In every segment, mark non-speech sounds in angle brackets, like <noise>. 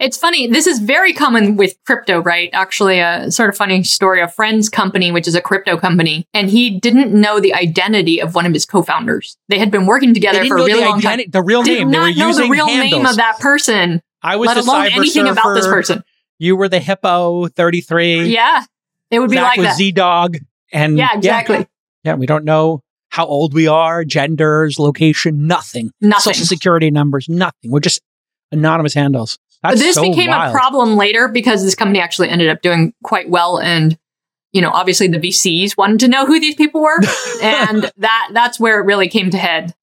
It's funny. This is very common with crypto, right? Actually, a sort of funny story. A friend's company, which is a crypto company, and he didn't know the identity of one of his co-founders. They had been working together for a really long identi- time. The real Did name. not they were know using the real handles. name of that person, I was let the alone cyber anything about this person. You were the hippo 33. Yeah, it would be Zach like was that. Z Dog. And yeah, exactly. Yeah, we don't know how old we are, genders, location, nothing. Nothing. Social security numbers, nothing. We're just anonymous handles. But That's this so became wild. a problem later because this company actually ended up doing quite well and you know obviously the VCs wanted to know who these people were <laughs> and that that's where it really came to head.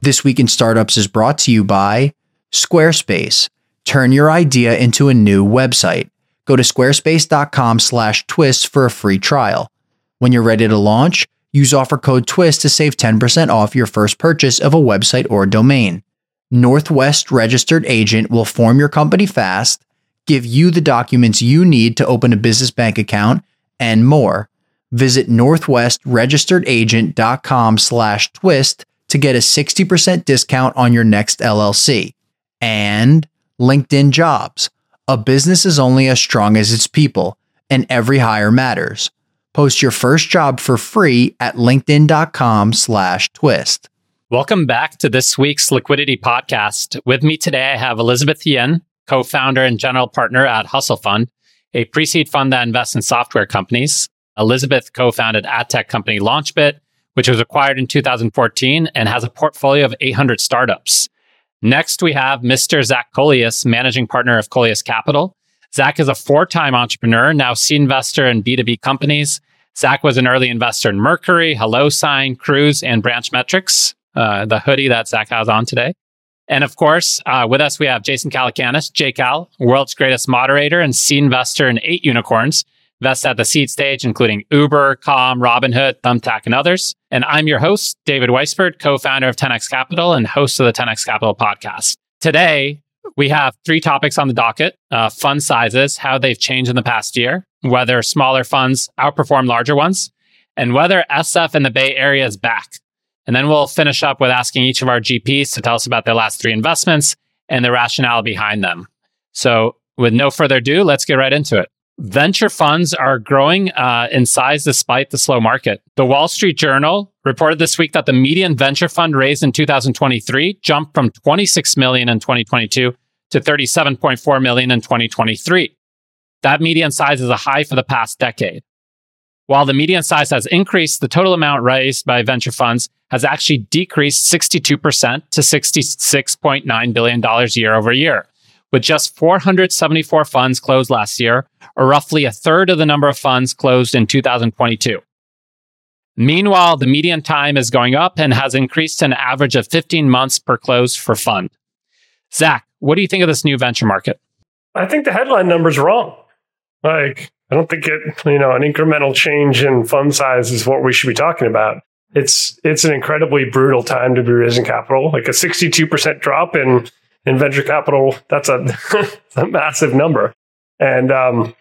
This Week in Startups is brought to you by Squarespace. Turn your idea into a new website. Go to squarespace.com slash twist for a free trial. When you're ready to launch, use offer code TWIST to save 10% off your first purchase of a website or domain. Northwest Registered Agent will form your company fast, give you the documents you need to open a business bank account, and more. Visit northwestregisteredagent.com slash twist to get a 60% discount on your next LLC. And LinkedIn Jobs. A business is only as strong as its people, and every hire matters. Post your first job for free at linkedin.com slash twist. Welcome back to this week's Liquidity Podcast. With me today, I have Elizabeth Yin, co founder and general partner at Hustle Fund, a pre seed fund that invests in software companies. Elizabeth co founded ad tech company Launchbit, which was acquired in 2014 and has a portfolio of 800 startups. Next, we have Mr. Zach Coelius, managing partner of Coelius Capital. Zach is a four time entrepreneur, now seed investor in B2B companies. Zach was an early investor in Mercury, HelloSign, Cruise, and Branch Metrics, uh, the hoodie that Zach has on today. And of course, uh, with us, we have Jason Calacanis, JCal, world's greatest moderator and seed investor in eight unicorns, invest at the seed stage, including Uber, Calm, Robinhood, Thumbtack, and others. And I'm your host, David Weisburd, co-founder of 10x Capital and host of the 10x Capital podcast. Today, we have three topics on the docket uh, fund sizes, how they've changed in the past year, whether smaller funds outperform larger ones, and whether SF in the Bay Area is back. And then we'll finish up with asking each of our GPs to tell us about their last three investments and the rationale behind them. So, with no further ado, let's get right into it. Venture funds are growing uh, in size despite the slow market. The Wall Street Journal reported this week that the median venture fund raised in 2023 jumped from 26 million in 2022 to 37.4 million in 2023. That median size is a high for the past decade. While the median size has increased, the total amount raised by venture funds has actually decreased 62% to $66.9 billion year over year, with just 474 funds closed last year, or roughly a third of the number of funds closed in 2022. Meanwhile, the median time is going up and has increased to an average of 15 months per close for fund. Zach, what do you think of this new venture market? I think the headline number's wrong. Like, I don't think it, you know, an incremental change in fund size is what we should be talking about. It's it's an incredibly brutal time to be raising capital. Like a 62% drop in in venture capital, that's a, <laughs> a massive number. And um,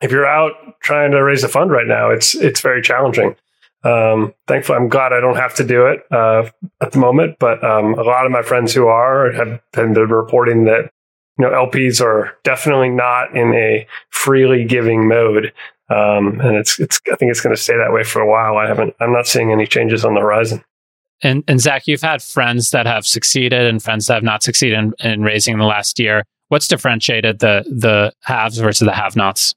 if you're out trying to raise a fund right now, it's it's very challenging. Um, thankfully, I'm glad I don't have to do it uh, at the moment. But um, a lot of my friends who are have been reporting that you know LPs are definitely not in a freely giving mode, um, and it's it's I think it's going to stay that way for a while. I haven't I'm not seeing any changes on the horizon. And, and Zach, you've had friends that have succeeded and friends that have not succeeded in, in raising in the last year. What's differentiated the the haves versus the have-nots?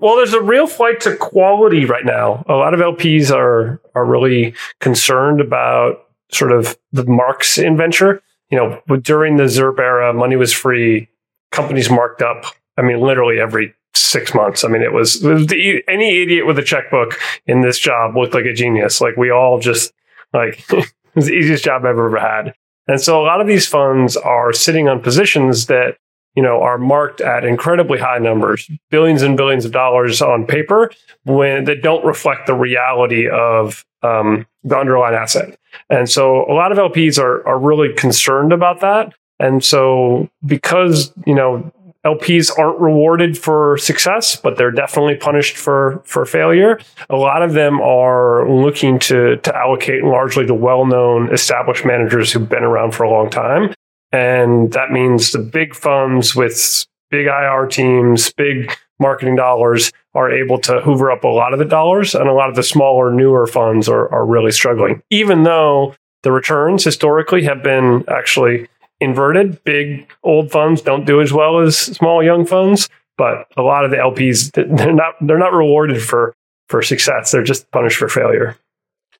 Well, there's a real flight to quality right now. A lot of LPs are are really concerned about sort of the marks in venture. You know, during the ZIRP era, money was free, companies marked up. I mean, literally every six months. I mean, it was, it was the, any idiot with a checkbook in this job looked like a genius. Like we all just like <laughs> it was the easiest job I've ever had. And so a lot of these funds are sitting on positions that you know, are marked at incredibly high numbers, billions and billions of dollars on paper, when that don't reflect the reality of um, the underlying asset. And so, a lot of LPs are are really concerned about that. And so, because you know LPs aren't rewarded for success, but they're definitely punished for for failure. A lot of them are looking to to allocate largely to well known established managers who've been around for a long time. And that means the big funds with big IR teams, big marketing dollars are able to hoover up a lot of the dollars, and a lot of the smaller, newer funds are, are really struggling. Even though the returns historically have been actually inverted, big old funds don't do as well as small young funds, but a lot of the LPs they're not they're not rewarded for for success. They're just punished for failure.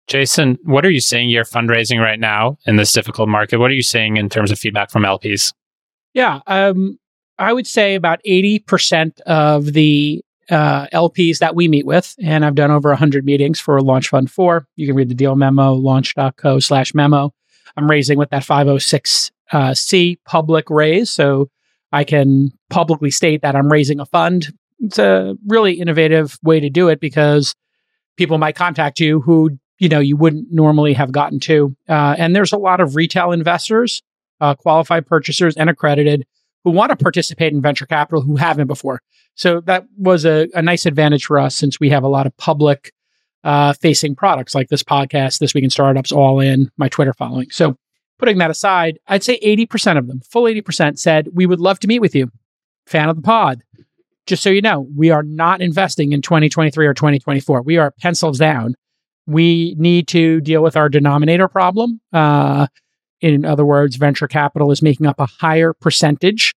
Jason, what are you seeing your fundraising right now in this difficult market? What are you seeing in terms of feedback from LPs? Yeah, um, I would say about 80% of the uh, LPs that we meet with, and I've done over 100 meetings for Launch Fund 4. You can read the deal memo, launch.co slash memo. I'm raising with that 506c uh, public raise. So I can publicly state that I'm raising a fund. It's a really innovative way to do it because people might contact you who you know you wouldn't normally have gotten to. Uh, and there's a lot of retail investors, uh, qualified purchasers, and accredited who want to participate in venture capital who haven't before. So that was a, a nice advantage for us since we have a lot of public uh, facing products like this podcast, This Week in Startups, All In, my Twitter following. So putting that aside, I'd say 80% of them, full 80%, said, We would love to meet with you. Fan of the pod. Just so you know, we are not investing in 2023 or 2024. We are pencils down we need to deal with our denominator problem. Uh, in other words, venture capital is making up a higher percentage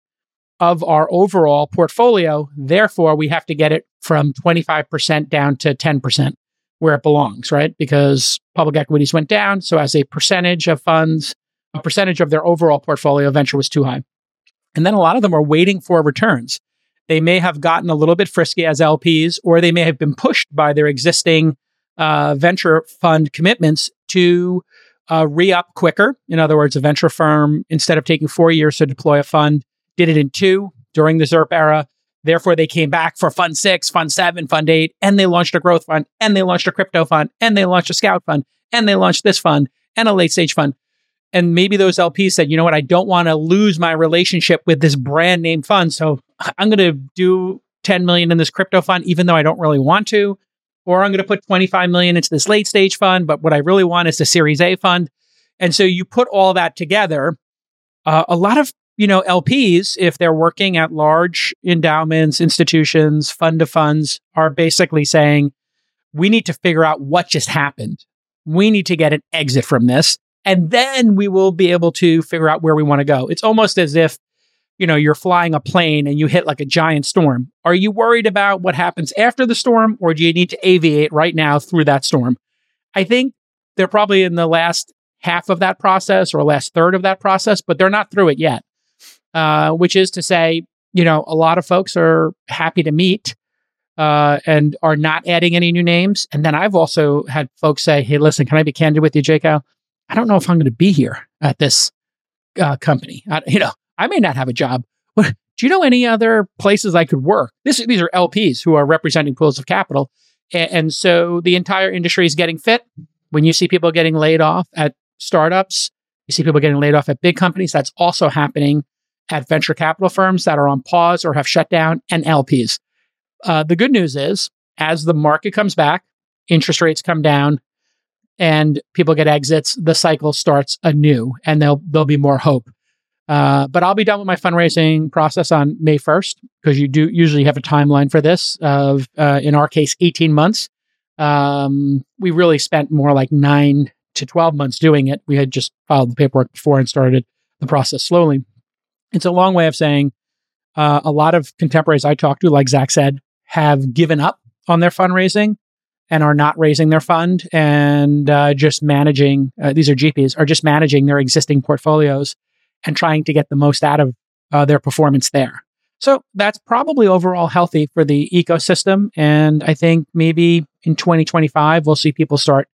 of our overall portfolio. Therefore, we have to get it from 25% down to 10% where it belongs, right? Because public equities went down. So, as a percentage of funds, a percentage of their overall portfolio, venture was too high. And then a lot of them are waiting for returns. They may have gotten a little bit frisky as LPs, or they may have been pushed by their existing uh, venture fund commitments to uh, re up quicker. In other words, a venture firm, instead of taking four years to deploy a fund, did it in two during the ZIRP era. Therefore, they came back for Fund Six, Fund Seven, Fund Eight, and they launched a growth fund, and they launched a crypto fund, and they launched a scout fund, and they launched this fund and a late stage fund. And maybe those LPs said, you know what, I don't want to lose my relationship with this brand name fund. So I'm going to do 10 million in this crypto fund, even though I don't really want to or I'm going to put 25 million into this late stage fund, but what I really want is the Series A fund. And so you put all that together. Uh, a lot of you know LPs, if they're working at large endowments, institutions, fund of funds, are basically saying, we need to figure out what just happened. We need to get an exit from this, and then we will be able to figure out where we want to go. It's almost as if you know, you're flying a plane and you hit like a giant storm. Are you worried about what happens after the storm or do you need to aviate right now through that storm? I think they're probably in the last half of that process or last third of that process, but they're not through it yet. Uh, which is to say, you know, a lot of folks are happy to meet uh, and are not adding any new names. And then I've also had folks say, hey, listen, can I be candid with you, JCal? I don't know if I'm going to be here at this uh, company. I, you know, I may not have a job. Do you know any other places I could work? This, these are LPs who are representing pools of capital. And so the entire industry is getting fit. When you see people getting laid off at startups, you see people getting laid off at big companies. That's also happening at venture capital firms that are on pause or have shut down and LPs. Uh, the good news is, as the market comes back, interest rates come down, and people get exits, the cycle starts anew, and there'll there'll be more hope. Uh, but I'll be done with my fundraising process on May 1st because you do usually have a timeline for this of, uh, in our case, 18 months. Um, we really spent more like nine to 12 months doing it. We had just filed the paperwork before and started the process slowly. It's a long way of saying uh, a lot of contemporaries I talk to, like Zach said, have given up on their fundraising and are not raising their fund and uh, just managing, uh, these are GPs, are just managing their existing portfolios and trying to get the most out of uh, their performance there. So that's probably overall healthy for the ecosystem. And I think maybe in 2025, we'll see people start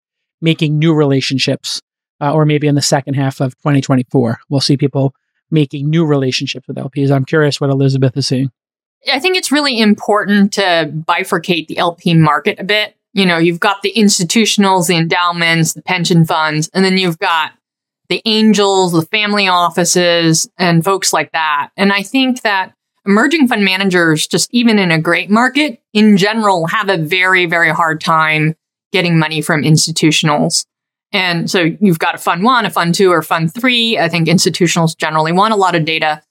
making new relationships, uh, or maybe in the second half of 2024, we'll see people making new relationships with LPs. I'm curious what Elizabeth is seeing. I think it's really important to bifurcate the LP market a bit. You know, you've got the institutionals, the endowments, the pension funds, and then you've got the angels, the family offices, and folks like that. And I think that emerging fund managers, just even in a great market in general, have a very, very hard time getting money from institutionals. And so you've got a fund one, a fund two, or fund three. I think institutionals generally want a lot of data.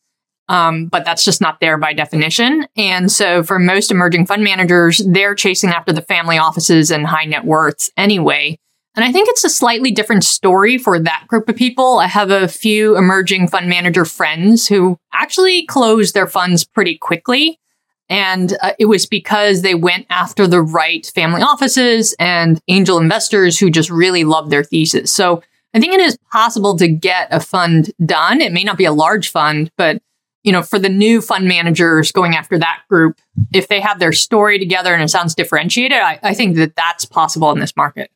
Um, but that's just not there by definition. And so for most emerging fund managers, they're chasing after the family offices and high net worths anyway. And I think it's a slightly different story for that group of people. I have a few emerging fund manager friends who actually close their funds pretty quickly. And uh, it was because they went after the right family offices and angel investors who just really loved their thesis. So I think it is possible to get a fund done. It may not be a large fund, but you know, for the new fund managers going after that group, if they have their story together and it sounds differentiated, I, I think that that's possible in this market.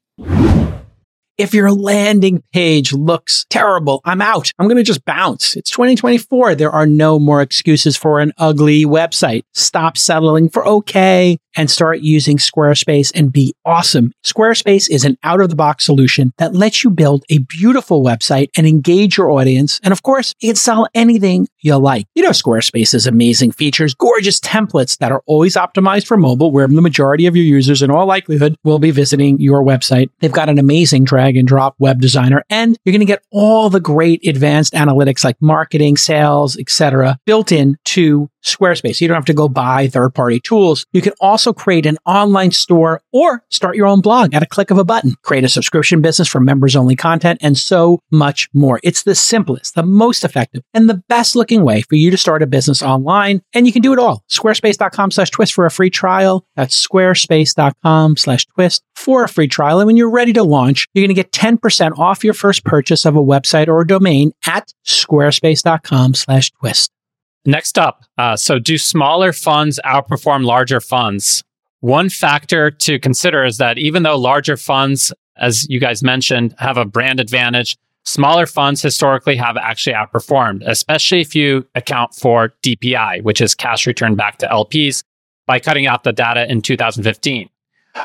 If your landing page looks terrible, I'm out. I'm going to just bounce. It's 2024. There are no more excuses for an ugly website. Stop settling for okay and start using Squarespace and be awesome. Squarespace is an out of the box solution that lets you build a beautiful website and engage your audience. And of course, you can sell anything you like. You know, Squarespace's amazing features, gorgeous templates that are always optimized for mobile, where the majority of your users in all likelihood will be visiting your website. They've got an amazing drag and drop web designer, and you're going to get all the great advanced analytics like marketing, sales, etc., built in to Squarespace. You don't have to go buy third party tools. You can also create an online store or start your own blog at a click of a button, create a subscription business for members only content, and so much more. It's the simplest, the most effective, and the best looking way for you to start a business online. And you can do it all. Squarespace.com slash twist for a free trial. That's squarespace.com slash twist for a free trial. And when you're ready to launch, you're going to get 10% off your first purchase of a website or a domain at squarespace.com slash twist. Next up, uh, so do smaller funds outperform larger funds? One factor to consider is that even though larger funds, as you guys mentioned, have a brand advantage, smaller funds historically have actually outperformed, especially if you account for DPI, which is cash return back to LPs, by cutting out the data in 2015.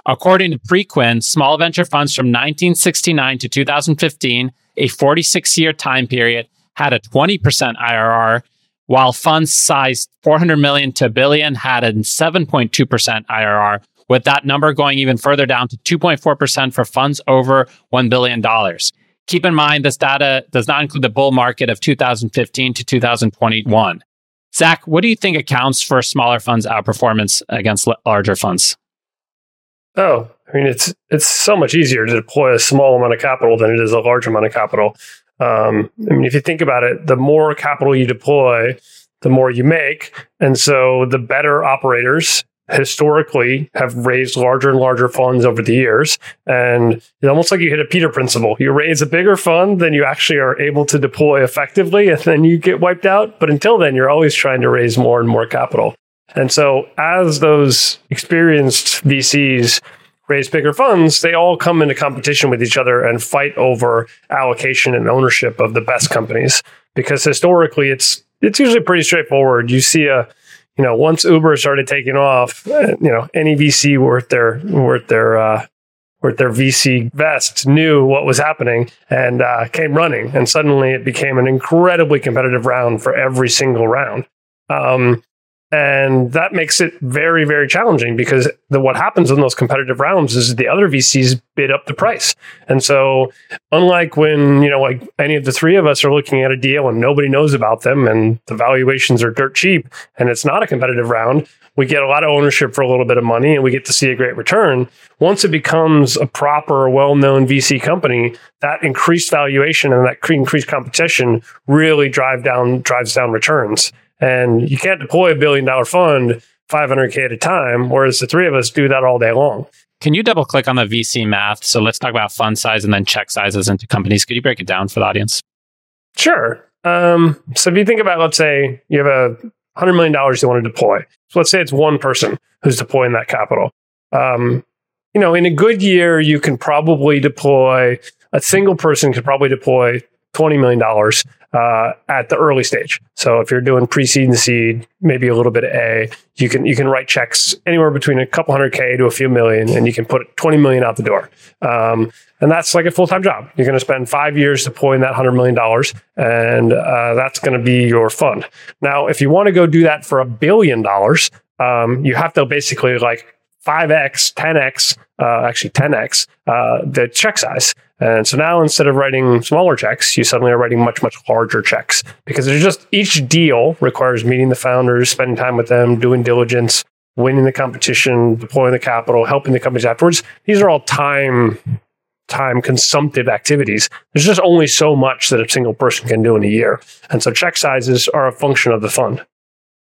According to Preqin, small venture funds from 1969 to 2015, a 46 year time period, had a 20% IRR while funds sized 400 million to a billion had a 7.2% IRR, with that number going even further down to 2.4% for funds over $1 billion. Keep in mind, this data does not include the bull market of 2015 to 2021. Zach, what do you think accounts for smaller funds' outperformance against larger funds? Oh, I mean, it's it's so much easier to deploy a small amount of capital than it is a large amount of capital. Um, I mean, if you think about it, the more capital you deploy, the more you make. And so the better operators historically have raised larger and larger funds over the years. And it's almost like you hit a Peter principle. You raise a bigger fund, than you actually are able to deploy effectively, and then you get wiped out. But until then, you're always trying to raise more and more capital. And so as those experienced VCs raise bigger funds, they all come into competition with each other and fight over allocation and ownership of the best companies. Because historically, it's it's usually pretty straightforward. You see a you know once Uber started taking off, you know any VC worth their worth their uh, worth their VC vest knew what was happening and uh, came running, and suddenly it became an incredibly competitive round for every single round. Um, and that makes it very, very challenging because the, what happens in those competitive rounds is the other VCs bid up the price. And so, unlike when, you know, like any of the three of us are looking at a deal and nobody knows about them and the valuations are dirt cheap and it's not a competitive round, we get a lot of ownership for a little bit of money and we get to see a great return. Once it becomes a proper, well known VC company, that increased valuation and that increased competition really drive down, drives down returns. And you can't deploy a billion dollar fund 500K at a time, whereas the three of us do that all day long. Can you double click on the VC math? So let's talk about fund size and then check sizes into companies. Could you break it down for the audience? Sure. Um, so if you think about, let's say you have a $100 million you want to deploy. So let's say it's one person who's deploying that capital. Um, you know, in a good year, you can probably deploy, a single person could probably deploy $20 million uh, at the early stage. So if you're doing pre-seed and seed, maybe a little bit of A, you can you can write checks anywhere between a couple hundred K to a few million, and you can put 20 million out the door. Um, and that's like a full-time job. You're going to spend five years deploying that $100 million, and uh, that's going to be your fund. Now, if you want to go do that for a billion dollars, um, you have to basically like 5x, 10x uh, actually 10x uh, the check size. And so now instead of writing smaller checks, you suddenly are writing much, much larger checks because there's just each deal requires meeting the founders, spending time with them, doing diligence, winning the competition, deploying the capital, helping the companies afterwards. These are all time time consumptive activities. There's just only so much that a single person can do in a year. And so check sizes are a function of the fund.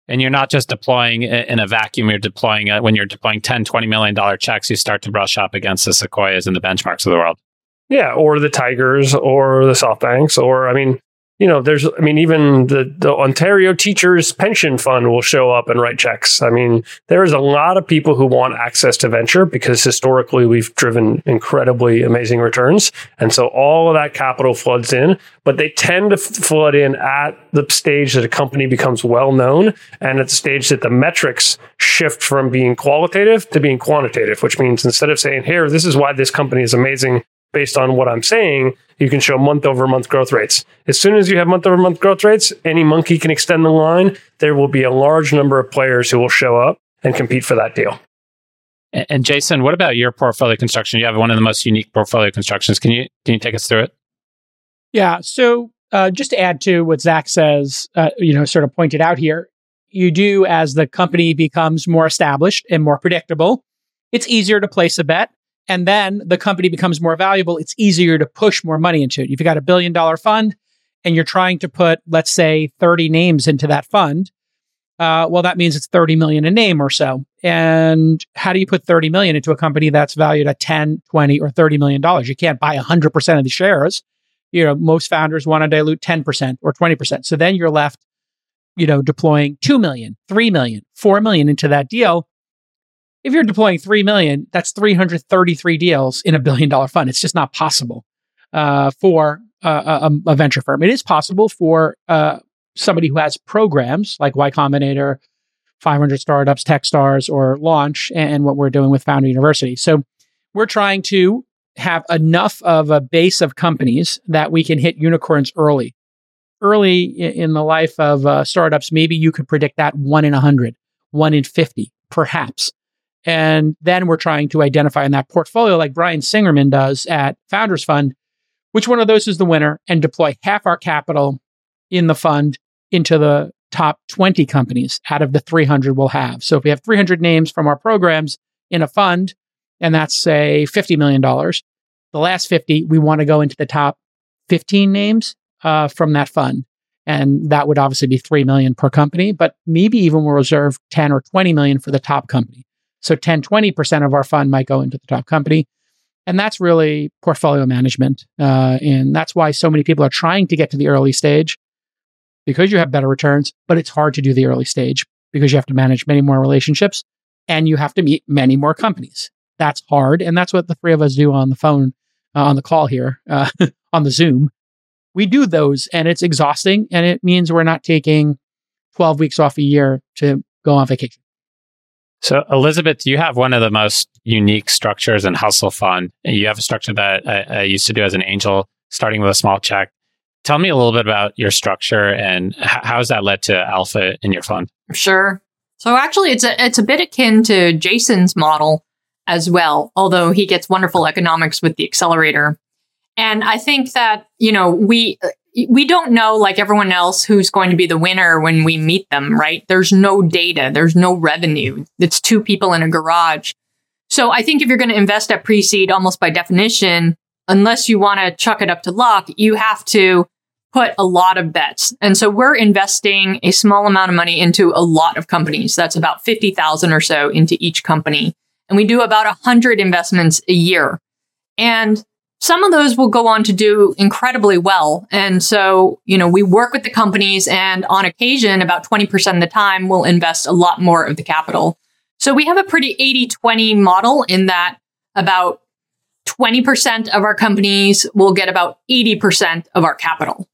And you're not just deploying in a vacuum, you're deploying uh, when you're deploying 10, 20 million dollar checks, you start to brush up against the Sequoias and the benchmarks of the world. Yeah, or the Tigers or the SoftBanks or I mean you know, there's, I mean, even the, the Ontario Teachers Pension Fund will show up and write checks. I mean, there's a lot of people who want access to venture because historically we've driven incredibly amazing returns. And so all of that capital floods in, but they tend to flood in at the stage that a company becomes well known and at the stage that the metrics shift from being qualitative to being quantitative, which means instead of saying, here, this is why this company is amazing based on what I'm saying, you can show month over month growth rates. As soon as you have month over month growth rates, any monkey can extend the line. There will be a large number of players who will show up and compete for that deal. And Jason, what about your portfolio construction? You have one of the most unique portfolio constructions. Can you can you take us through it? Yeah. So uh, just to add to what Zach says, uh, you know, sort of pointed out here, you do as the company becomes more established and more predictable, it's easier to place a bet and then the company becomes more valuable, it's easier to push more money into it. If you've got a billion dollar fund and you're trying to put, let's say, 30 names into that fund, uh, well, that means it's 30 million a name or so. And how do you put 30 million into a company that's valued at 10, 20, or 30 million dollars? You can't buy 100% of the shares. You know, most founders want to dilute 10% or 20%. So then you're left, you know, deploying 2 million, 3 million, 4 million into that deal if you're deploying 3 million, that's 333 deals in a billion dollar fund. It's just not possible uh, for uh, a, a, venture firm. It is possible for uh, somebody who has programs like Y Combinator, 500 Startups, Techstars, or Launch, and what we're doing with Founder University. So we're trying to have enough of a base of companies that we can hit unicorns early. Early in the life of uh, startups, maybe you could predict that one in 100, one in 50, perhaps. And then we're trying to identify in that portfolio, like Brian Singerman does at Founders Fund, which one of those is the winner and deploy half our capital in the fund into the top 20 companies out of the 300 we'll have. So if we have 300 names from our programs in a fund, and that's say $50 million, the last 50, we want to go into the top 15 names uh, from that fund. And that would obviously be 3 million per company, but maybe even we'll reserve 10 or 20 million for the top company. So 10, 20% of our fund might go into the top company. And that's really portfolio management. Uh, and that's why so many people are trying to get to the early stage because you have better returns, but it's hard to do the early stage because you have to manage many more relationships and you have to meet many more companies. That's hard. And that's what the three of us do on the phone, uh, on the call here, uh, <laughs> on the Zoom. We do those and it's exhausting. And it means we're not taking 12 weeks off a year to go on vacation. So, Elizabeth, you have one of the most unique structures in Hustle Fund. You have a structure that I, I, used to do as an angel, starting with a small check. Tell me a little bit about your structure and how has that led to alpha in your fund? Sure. So, actually, it's a it's a bit akin to Jason's model as well, although he gets wonderful economics with the accelerator. And I think that you know we we don't know like everyone else who's going to be the winner when we meet them, right? There's no data, there's no revenue. It's two people in a garage. So I think if you're going to invest at pre-seed almost by definition, unless you want to chuck it up to luck, you have to put a lot of bets. And so we're investing a small amount of money into a lot of companies. That's about 50,000 or so into each company. And we do about 100 investments a year. And some of those will go on to do incredibly well. And so, you know, we work with the companies and on occasion, about 20% of the time, we'll invest a lot more of the capital. So we have a pretty 80 20 model in that about 20% of our companies will get about 80% of our capital.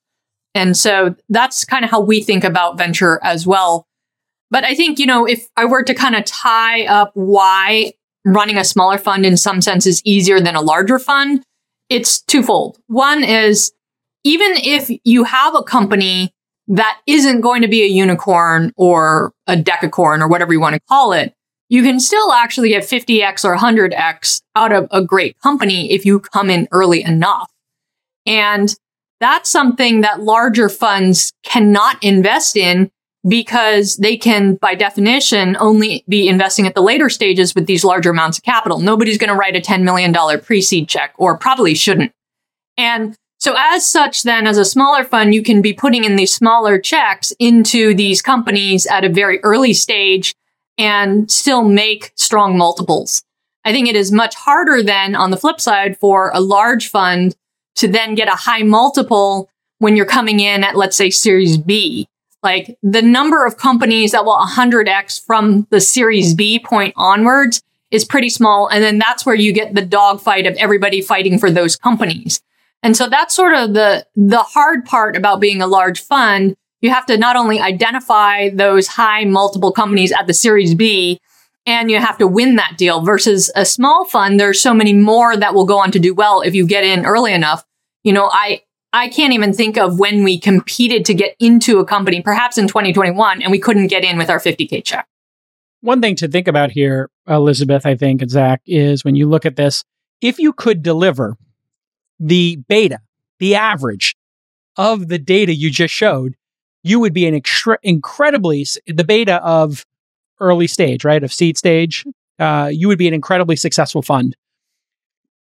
And so that's kind of how we think about venture as well. But I think, you know, if I were to kind of tie up why running a smaller fund in some sense is easier than a larger fund, it's twofold. One is even if you have a company that isn't going to be a unicorn or a decacorn or whatever you want to call it, you can still actually get 50x or 100x out of a great company if you come in early enough. And that's something that larger funds cannot invest in because they can, by definition, only be investing at the later stages with these larger amounts of capital. Nobody's going to write a $10 million pre seed check or probably shouldn't. And so as such, then as a smaller fund, you can be putting in these smaller checks into these companies at a very early stage and still make strong multiples. I think it is much harder then on the flip side for a large fund to then get a high multiple when you're coming in at, let's say, series B. Like the number of companies that will 100x from the series B point onwards is pretty small. And then that's where you get the dogfight of everybody fighting for those companies. And so that's sort of the, the hard part about being a large fund. You have to not only identify those high multiple companies at the series B, and you have to win that deal versus a small fund. There's so many more that will go on to do well if you get in early enough. You know, I, I can't even think of when we competed to get into a company, perhaps in 2021, and we couldn't get in with our 50K check. One thing to think about here, Elizabeth, I think, and Zach, is when you look at this, if you could deliver the beta, the average of the data you just showed, you would be an extra, incredibly, the beta of early stage, right, of seed stage, uh, you would be an incredibly successful fund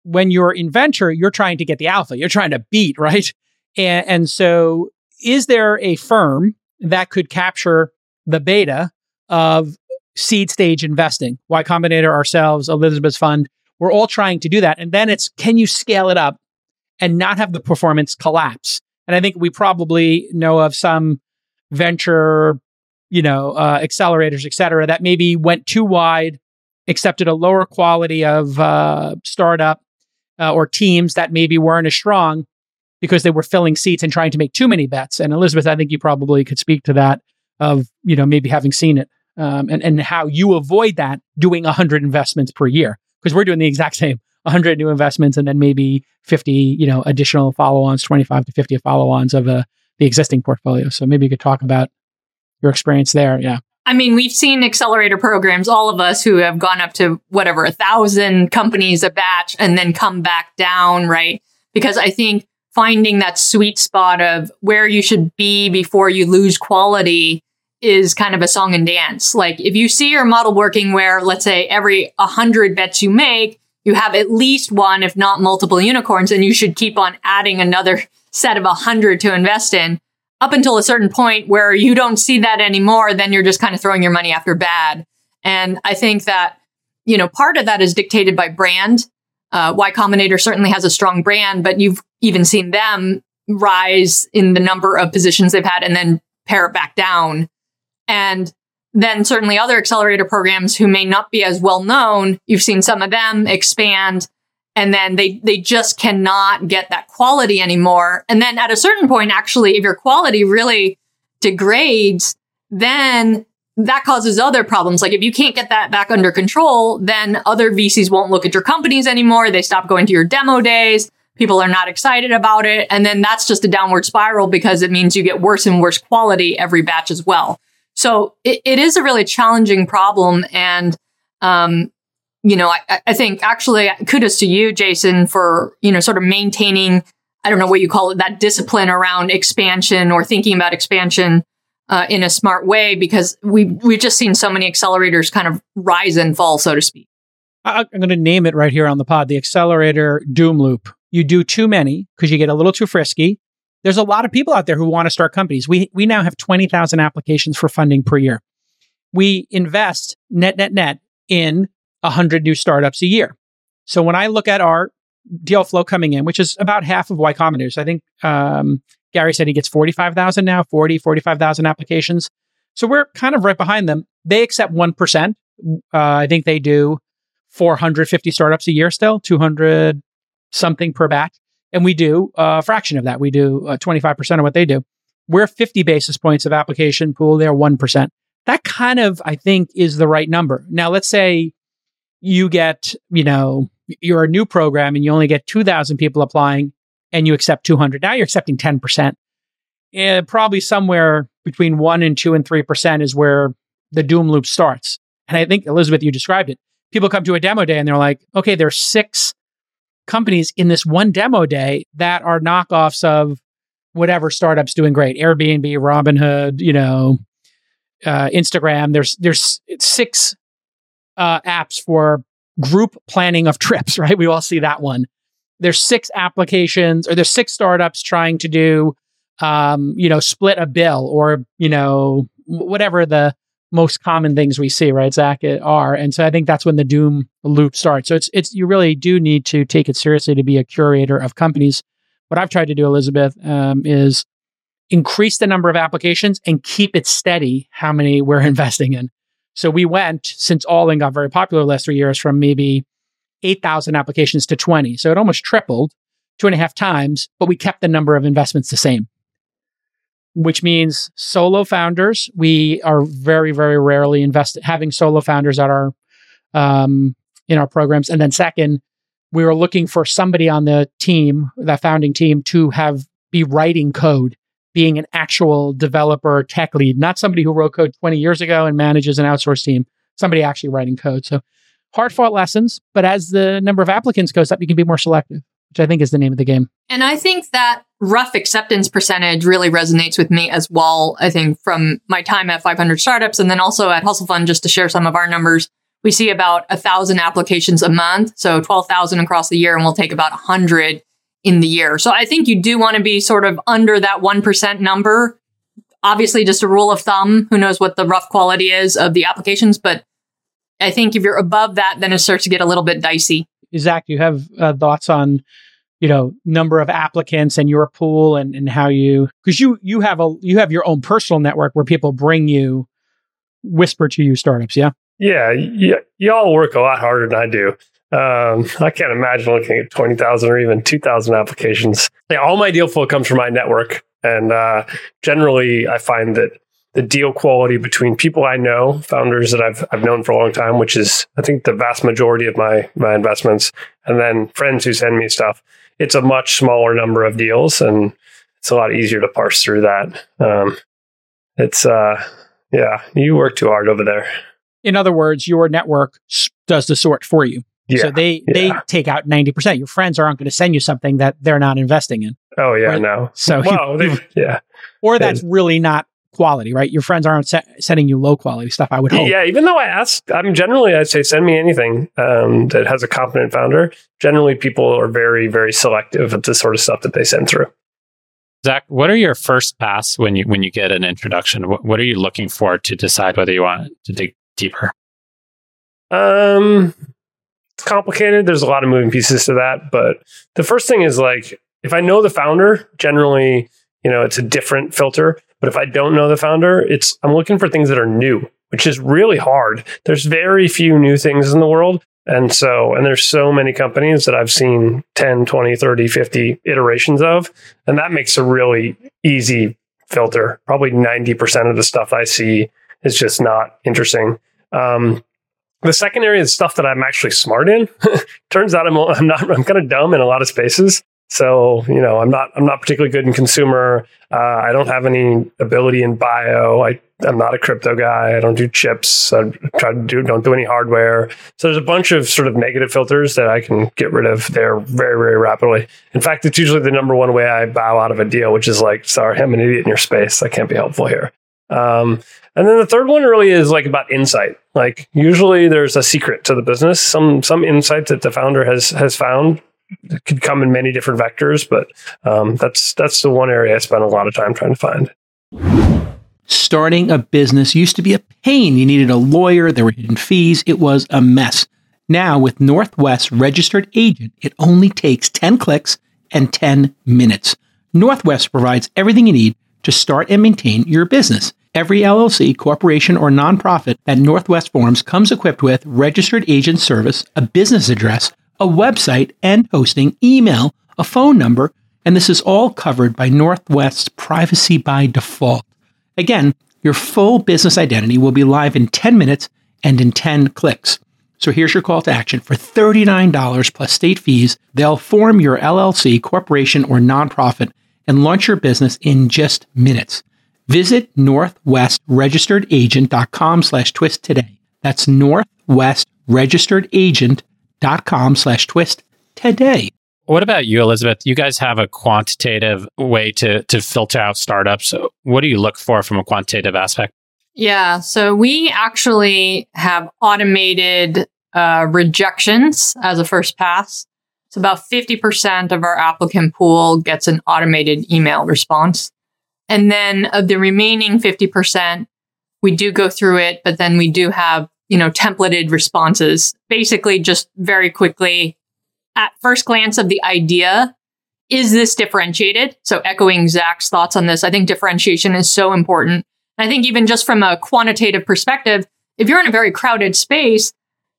when you're in venture, you're trying to get the alpha, you're trying to beat, right? And, and so, is there a firm that could capture the beta of seed stage investing? Y Combinator, ourselves, Elizabeth's fund, we're all trying to do that. And then it's can you scale it up and not have the performance collapse? And I think we probably know of some venture, you know, uh, accelerators, et cetera, that maybe went too wide, accepted a lower quality of uh, startup, uh, or teams that maybe weren't as strong because they were filling seats and trying to make too many bets. And Elizabeth, I think you probably could speak to that of, you know, maybe having seen it um, and, and how you avoid that doing 100 investments per year because we're doing the exact <laughs> same 100 new investments and then maybe 50, you know, additional follow-ons, 25 to 50 follow-ons of uh, the existing portfolio. So maybe you could talk about your experience there. Yeah. I mean, we've seen accelerator programs, all of us who have gone up to whatever, a thousand companies a batch and then come back down, right? Because I think finding that sweet spot of where you should be before you lose quality is kind of a song and dance. Like if you see your model working where, let's say, every 100 bets you make, you have at least one, if not multiple unicorns, and you should keep on adding another set of 100 to invest in up until a certain point where you don't see that anymore, then you're just kind of throwing your money after bad. And I think that, you know, part of that is dictated by brand. Uh, y Combinator certainly has a strong brand, but you've even seen them rise in the number of positions they've had and then pare it back down. And then certainly other accelerator programs who may not be as well known, you've seen some of them expand and then they they just cannot get that quality anymore. And then at a certain point actually if your quality really degrades then that causes other problems. Like if you can't get that back under control then other VCs won't look at your companies anymore. They stop going to your demo days. People are not excited about it. And then that's just a downward spiral because it means you get worse and worse quality every batch as well. So it, it is a really challenging problem. And um, you know, I, I think actually kudos to you, Jason, for, you know, sort of maintaining, I don't know what you call it, that discipline around expansion or thinking about expansion uh, in a smart way, because we we've just seen so many accelerators kind of rise and fall, so to speak. I, I'm going to name it right here on the pod, the accelerator doom loop. You do too many because you get a little too frisky. There's a lot of people out there who want to start companies. We we now have 20,000 applications for funding per year. We invest net net net in 100 new startups a year. So when I look at our deal flow coming in, which is about half of Y Combinator's, I think um, Garry said he gets 45,000 now, 40, 45,000 applications. So we're kind of right behind them. They accept 1%. Uh, I think they do 450 startups a year still, 200 something per batch. And we do a fraction of that. We do uh, 25% of what they do. We're 50 basis points of application pool. They're 1%. That kind of, I think, is the right number. Now, let's say you get, you know, you're a new program and you only get 2,000 people applying and you accept 200. Now you're accepting 10%. And probably somewhere between 1 and 2 and 3% is where the doom loop starts. And I think, Elizabeth, you described it. People come to a demo day and they're like, okay, there's six companies in this one demo day that are knockoffs of whatever startups doing great Airbnb, Robinhood, you know, uh, Instagram. There's, there's six uh, apps for group planning of <laughs> trips, right? We all see that one. There's six applications or there's six startups trying to do, um, you know, split a bill or, you know, whatever the most common things we see, right, Zach, are. And so I think that's when the doom loop starts. So it's, it's, you really do need to take it seriously to be a curator of companies. What I've tried to do, Elizabeth, um, is increase the number of applications and keep it steady how many we're <laughs> investing in. So we went, since All In got very popular last three years, from maybe 8,000 applications to 20. So it almost tripled two and a half times, but we kept the number of investments the same, which means solo founders. We are very, very rarely invested having solo founders at our, um, in our programs. And then second, we were looking for somebody on the team, that founding team, to have be writing code being an actual developer tech lead, not somebody who wrote code 20 years ago and manages an outsourced team, somebody actually writing code. So hard fought lessons, but as the number of applicants goes up, you can be more selective, which I think is the name of the game. And I think that rough acceptance percentage really resonates with me as well. I think from my time at 500 startups and then also at Hustle Fund, just to share some of our numbers, we see about a thousand applications a month. So 12,000 across the year and we'll take about 100 in the year. So I think you do want to be sort of under that 1% number. Obviously, just a rule of thumb. Who knows what the rough quality is of the applications, but I think if you're above that, then it starts to get a little bit dicey. Zach, you have uh, thoughts on, you know, number of applicants and your pool and, and how you, because you, you have a, you have your own personal network where people bring you, whisper to you startups. Yeah. Yeah. Y- y'all work a lot harder than I do. Um, I can't imagine looking at 20,000 or even 2,000 applications. Yeah, all my deal flow comes from my network. And uh, generally, I find that the deal quality between people I know, founders that I've, I've known for a long time, which is, I think, the vast majority of my, my investments, and then friends who send me stuff, it's a much smaller number of deals. And it's a lot easier to parse through that. Um, it's, uh, yeah, you work too hard over there. In other words, your network does the sort for you. Yeah, so they yeah. they take out 90%. Your friends aren't going to send you something that they're not investing in. Oh yeah, Right. no. So Well, you- <laughs> they- yeah. or that's really not quality, right? Your friends aren't se- sending you low quality stuff, I would hope. Yeah, even though I ask, I'm generally I'd say send me anything um, that has a competent founder. Generally, people are very very selective of the sort of stuff that they send through. Zach, what are your first pass when you when you get an introduction? What, what are you looking for to decide whether you want to dig deeper? Um, complicated. There's a lot of moving pieces to that, but the first thing is like if I know the founder, generally, you know, it's a different filter. But if I don't know the founder, it's I'm looking for things that are new, which is really hard. There's very few new things in the world. And so, and there's so many companies that I've seen 10, 20, 30, 50 iterations of. And that makes a really easy filter. Probably 90% of the stuff I see is just not interesting. Um, the second area is stuff that I'm actually smart in. <laughs> Turns out I'm, I'm not, I'm kind of dumb in a lot of spaces. So, you know, I'm not, I'm not particularly good in consumer. Uh, I don't have any ability in bio. I, I'm not a crypto guy. I don't do chips. I try to do, don't do any hardware. So there's a bunch of sort of negative filters that I can get rid of there very, very rapidly. In fact, it's usually the number one way I bow out of a deal, which is like, sorry, I'm an idiot in your space. I can't be helpful here. Um, and then the third one really is like about insight. Like usually there's a secret to the business, some some insight that the founder has has found. It could come in many different vectors, but um, that's that's the one area I spend a lot of time trying to find. Starting a business used to be a pain. You needed a lawyer, there were hidden fees, it was a mess. Now, with Northwest registered agent, it only takes 10 clicks and 10 minutes. Northwest provides everything you need to start and maintain your business. Every LLC, corporation, or nonprofit that Northwest forms comes equipped with registered agent service, a business address, a website and hosting, email, a phone number, and this is all covered by Northwest's privacy by default. Again, your full business identity will be live in 10 minutes and in 10 clicks. So here's your call to action. For $39 plus state fees, they'll form your LLC, corporation, or nonprofit and launch your business in just minutes. Visit northwestregisteredagent.com slash twist today. That's northwestregisteredagent.com slash twist today. What about you, Elizabeth? You guys have a quantitative way to to filter out startups. So what do you look for from a quantitative aspect? Yeah, so we actually have automated uh, rejections as a first pass. So about 50% of our applicant pool gets an automated email response. And then of the remaining 50%, we do go through it, but then we do have, you know, templated responses. Basically, just very quickly at first glance of the idea, is this differentiated? So echoing Zach's thoughts on this, I think differentiation is so important. I think even just from a quantitative perspective, if you're in a very crowded space,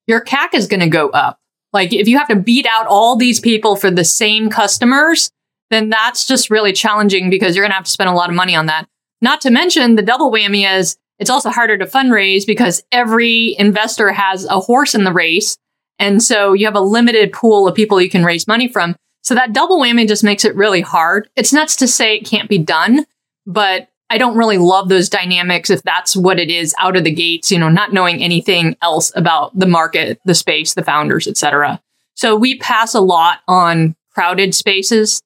your CAC is going to go up. Like if you have to beat out all these people for the same customers, then that's just really challenging because you're going to have to spend a lot of money on that. Not to mention the double whammy is it's also harder to fundraise because every investor has a horse in the race. And so you have a limited pool of people you can raise money from. So that double whammy just makes it really hard. It's nuts to say it can't be done, but I don't really love those dynamics if that's what it is out of the gates, you know, not knowing anything else about the market, the space, the founders, etc. So we pass a lot on crowded spaces.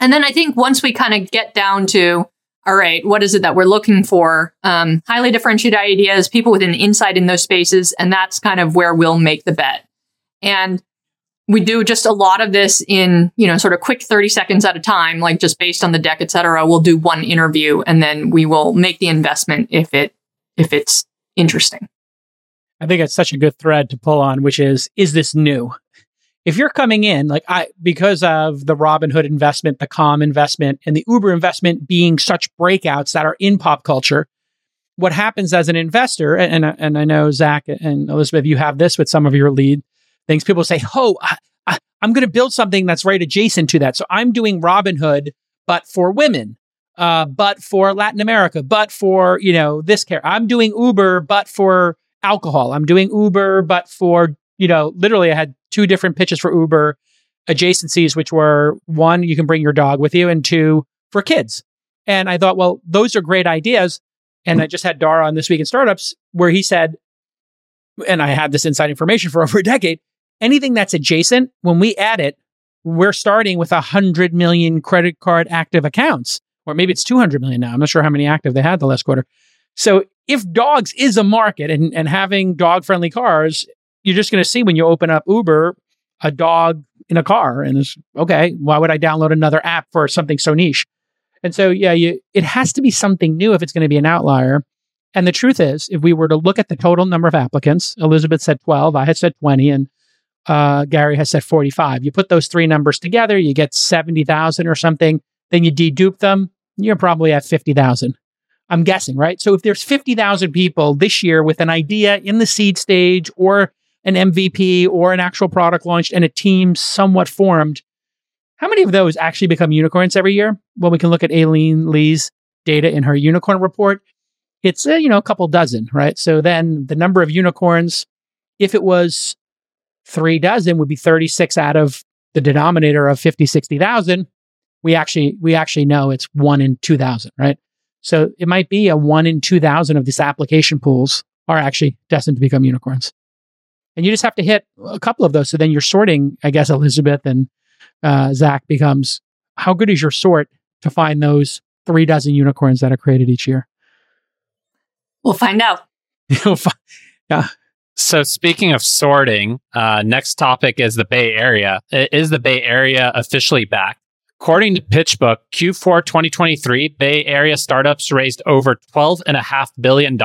And then I think once we kind of get down to, all right, what is it that we're looking for? Um, highly differentiated ideas, people with an insight in those spaces. And that's kind of where we'll make the bet. And we do just a lot of this in, you know, sort of quick 30 seconds at a time, like just based on the deck, et cetera. We'll do one interview and then we will make the investment if it, if it's interesting. I think it's such a good thread to pull on, which is, is this new? If you're coming in, like I, because of the Robinhood investment, the Calm investment, and the Uber investment being such breakouts that are in pop culture, what happens as an investor, and, and I know Zach and Elizabeth, you have this with some of your lead things. People say, "Oh, I, I, I'm going to build something that's right adjacent to that." So I'm doing Robinhood, but for women, uh, but for Latin America, but for you know this care. I'm doing Uber, but for alcohol. I'm doing Uber, but for you know, literally, I had two different pitches for Uber adjacencies, which were one, you can bring your dog with you, and two, for kids. And I thought, well, those are great ideas. And I just had Dara on this week in startups where he said, and I had this inside information for <laughs> over a decade anything that's adjacent, when we add it, we're starting with 100 million credit card active accounts, or maybe it's 200 million now. I'm not sure how many active they had the last quarter. So if dogs is a market and, and having dog friendly cars, you're just going to see when you open up Uber, a dog in a car. And it's okay, why would I download another app for something so niche? And so, yeah, you, it has to be something new if it's going to be an outlier. And the truth is, if we were to look at the total number of applicants, Elizabeth said 12, I had said 20, and uh, Garry has said 45. You put those three numbers together, you get 70,000 or something. Then you dedupe them, you're probably at 50,000. I'm guessing, right? So if there's 50,000 people this year with an idea in the seed stage or an MVP or an actual product launched and a team somewhat formed, how many of those actually become unicorns every year? Well, we can look at Aileen Lee's data in her unicorn report. It's, uh, you know, a couple dozen, right? So then the number of unicorns, if it was three dozen would be 36 out of the denominator of 50, 60,000. We actually, we actually know it's one in 2000, right? So it might be a one in 2000 of these application pools are actually destined to become unicorns. And you just have to hit a couple of those. So then you're sorting, I guess, Elizabeth and uh, Zach becomes how good is your sort to find those three dozen unicorns that are created each year? We'll find out. <laughs> yeah. So, speaking of sorting, uh, next topic is the Bay Area. Is the Bay Area officially back? According to PitchBook, Q4 2023, Bay Area startups raised over $12.5 billion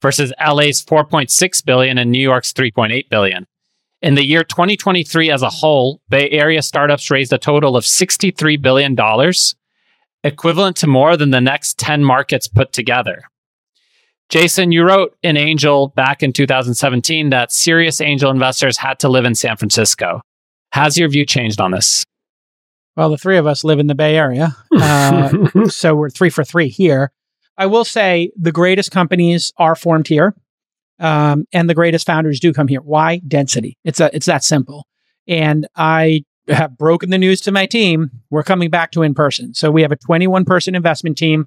versus LA's 4.6 billion and New York's 3.8 billion. In the year 2023 as a whole, Bay Area startups raised a total of $63 billion, equivalent to more than the next 10 markets put together. Jason, you wrote in Angel back in 2017 that serious angel investors had to live in San Francisco. Has your view changed on this? Well, the three of us live in the Bay Area. <laughs> Uh, so we're three for three here. I will say the greatest companies are formed here. Um, and the greatest founders do come here. Why? Density. It's a, it's that simple. And I have broken the news to my team. We're coming back to in person. So we have a 21 person investment team,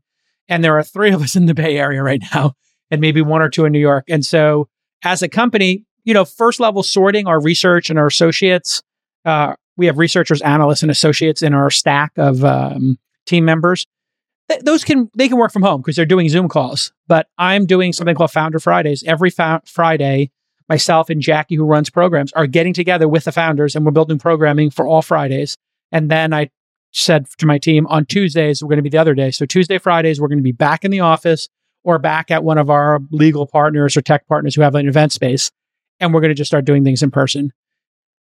and there are three of us in the Bay Area right now and maybe one or two in New York. And so as a company, you know, first level sorting our research and our associates. Uh, we have researchers, analysts, and associates in our stack of um, team members. Th- those can they can work from home because they're doing Zoom calls. But I'm doing something called Founder Fridays every fa- Friday. Myself and Jackie, who runs programs, are getting together with the founders, and we're building programming for all Fridays. And then I said to my team on Tuesdays, we're going to be the other day. So Tuesday, Fridays, we're going to be back in the office or back at one of our legal partners or tech partners who have an event space. And we're going to just start doing things in person.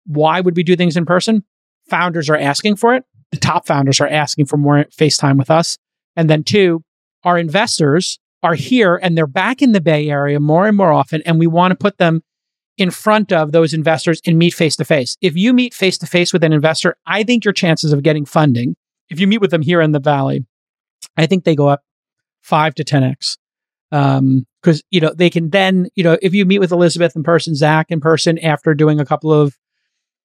Why would we do things in person? Founders are asking for it. The top founders are asking for more FaceTime with us. And then two, our investors are here and they're back in the Bay Area more and more often. And we want to put them in front of those investors and meet face to face. If you meet face to face with an investor, I think your chances of getting funding, if you meet with them here in the Valley, I think they go up five to 10x. Um, cause, you know, they can then, you know, if you meet with Elizabeth in person, Zach in person after doing a couple of,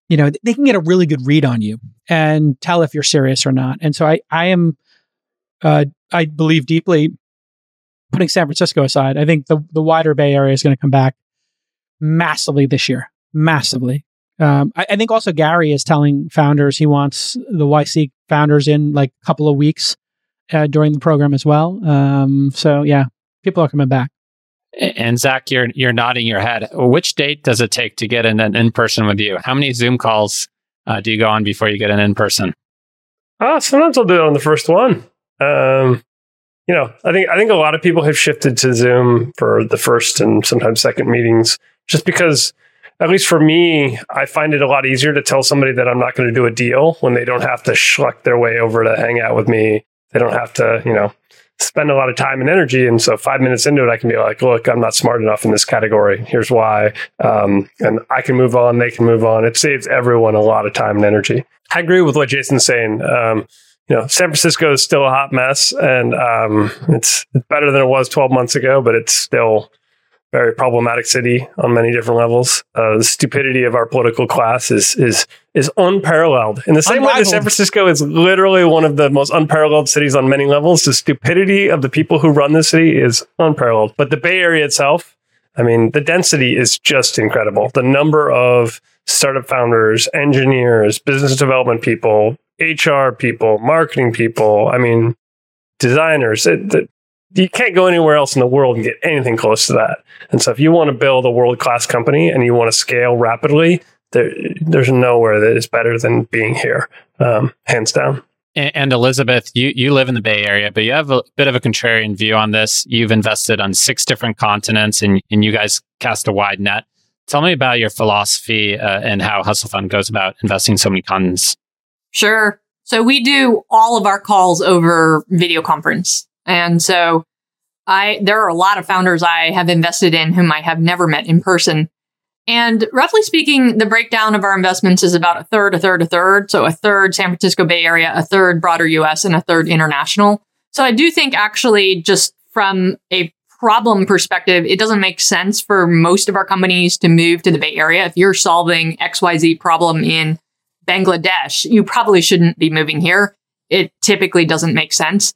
you know, they can get a really good read on you and tell if you're serious or not. And so I, I am, uh, I believe deeply putting San Francisco aside. I think the, the wider Bay Area is going to come back massively this year, massively. Um, I, I, think also Garry is telling founders he wants the YC founders in like a couple of weeks uh, during the program as well. Um, so yeah, people are coming back. And Zach, you're you're nodding your head. Which date does it take to get in an in person with you? How many Zoom calls uh, do you go on before you get an in person? Ah, sometimes I'll do it on the first one. Um, you know, I think I think a lot of people have shifted to Zoom for the first and sometimes second meetings just because at least for me, I find it a lot easier to tell somebody that I'm not going to do a deal when they don't have to schluck their way over to hang out with me. They don't have to, you know, spend a lot of time and energy. And so five minutes into it, I can be like, look, I'm not smart enough in this category. Here's why. Um, and I can move on. They can move on. It saves everyone a lot of time and energy. I agree with what Jason's saying. Um, you know, San Francisco is still a hot mess and um, it's, better than it was 12 months ago, but it's still very problematic city on many different levels. Uh, the stupidity of our political class is is is unparalleled. In the same Unrivaled. way that San Francisco is literally one of the most unparalleled cities on many levels, the stupidity of the people who run the city is unparalleled. But the Bay Area itself, I mean, the density is just incredible. The number of startup founders, engineers, business development people, HR people, marketing people, I mean, designers. It, the, you can't go anywhere else in the world and get anything close to that. And so if you want to build a world class company and you want to scale rapidly, there, there's nowhere that is better than being here, um, hands down. And, and Elizabeth, you, you live in the Bay Area, but you have a bit of a contrarian view on this. You've invested on six different continents and, and you guys cast a wide net. Tell me about your philosophy uh, and how Hustle Fund goes about investing so many continents. Sure. So we do all of our calls over video conference. And so I, there are a lot of founders I have invested in whom I have never met in person. And roughly speaking, the breakdown of our investments is about a third, a third, a third. So a third San Francisco Bay Area, a third broader US, and a third international. So I do think actually just from a problem perspective, it doesn't make sense for most of our companies to move to the Bay Area. If you're solving XYZ problem in Bangladesh, you probably shouldn't be moving here. It typically doesn't make sense.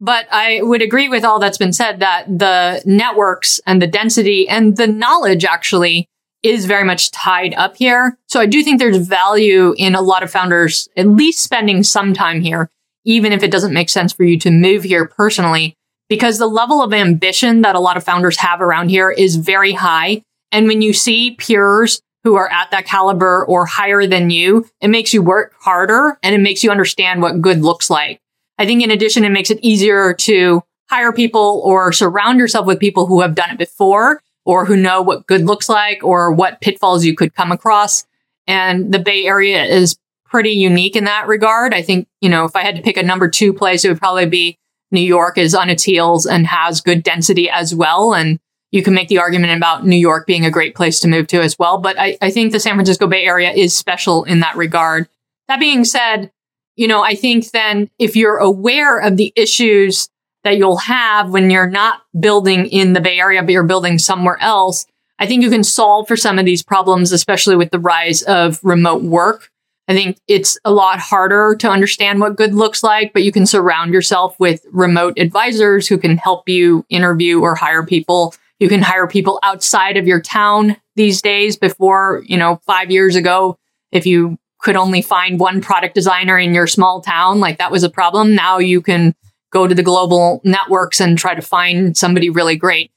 But I would agree with all that's been said that the networks and the density and the knowledge actually is very much tied up here. So I do think there's value in a lot of founders at least spending some time here, even if it doesn't make sense for you to move here personally, because the level of ambition that a lot of founders have around here is very high. And when you see peers who are at that caliber or higher than you, it makes you work harder and it makes you understand what good looks like. I think in addition, it makes it easier to hire people or surround yourself with people who have done it before or who know what good looks like or what pitfalls you could come across. And the Bay Area is pretty unique in that regard. I think, you know, if I had to pick a number two place, it would probably be New York is on its heels and has good density as well. And you can make the argument about New York being a great place to move to as well. But I, I think the San Francisco Bay Area is special in that regard. That being said, you know, I think then if you're aware of the issues that you'll have when you're not building in the Bay Area, but you're building somewhere else, I think you can solve for some of these problems, especially with the rise of remote work. I think it's a lot harder to understand what good looks like, but you can surround yourself with remote advisors who can help you interview or hire people. You can hire people outside of your town these days before, you know, five years ago, if you could only find one product designer in your small town, like that was a problem. Now you can go to the global networks and try to find somebody really great.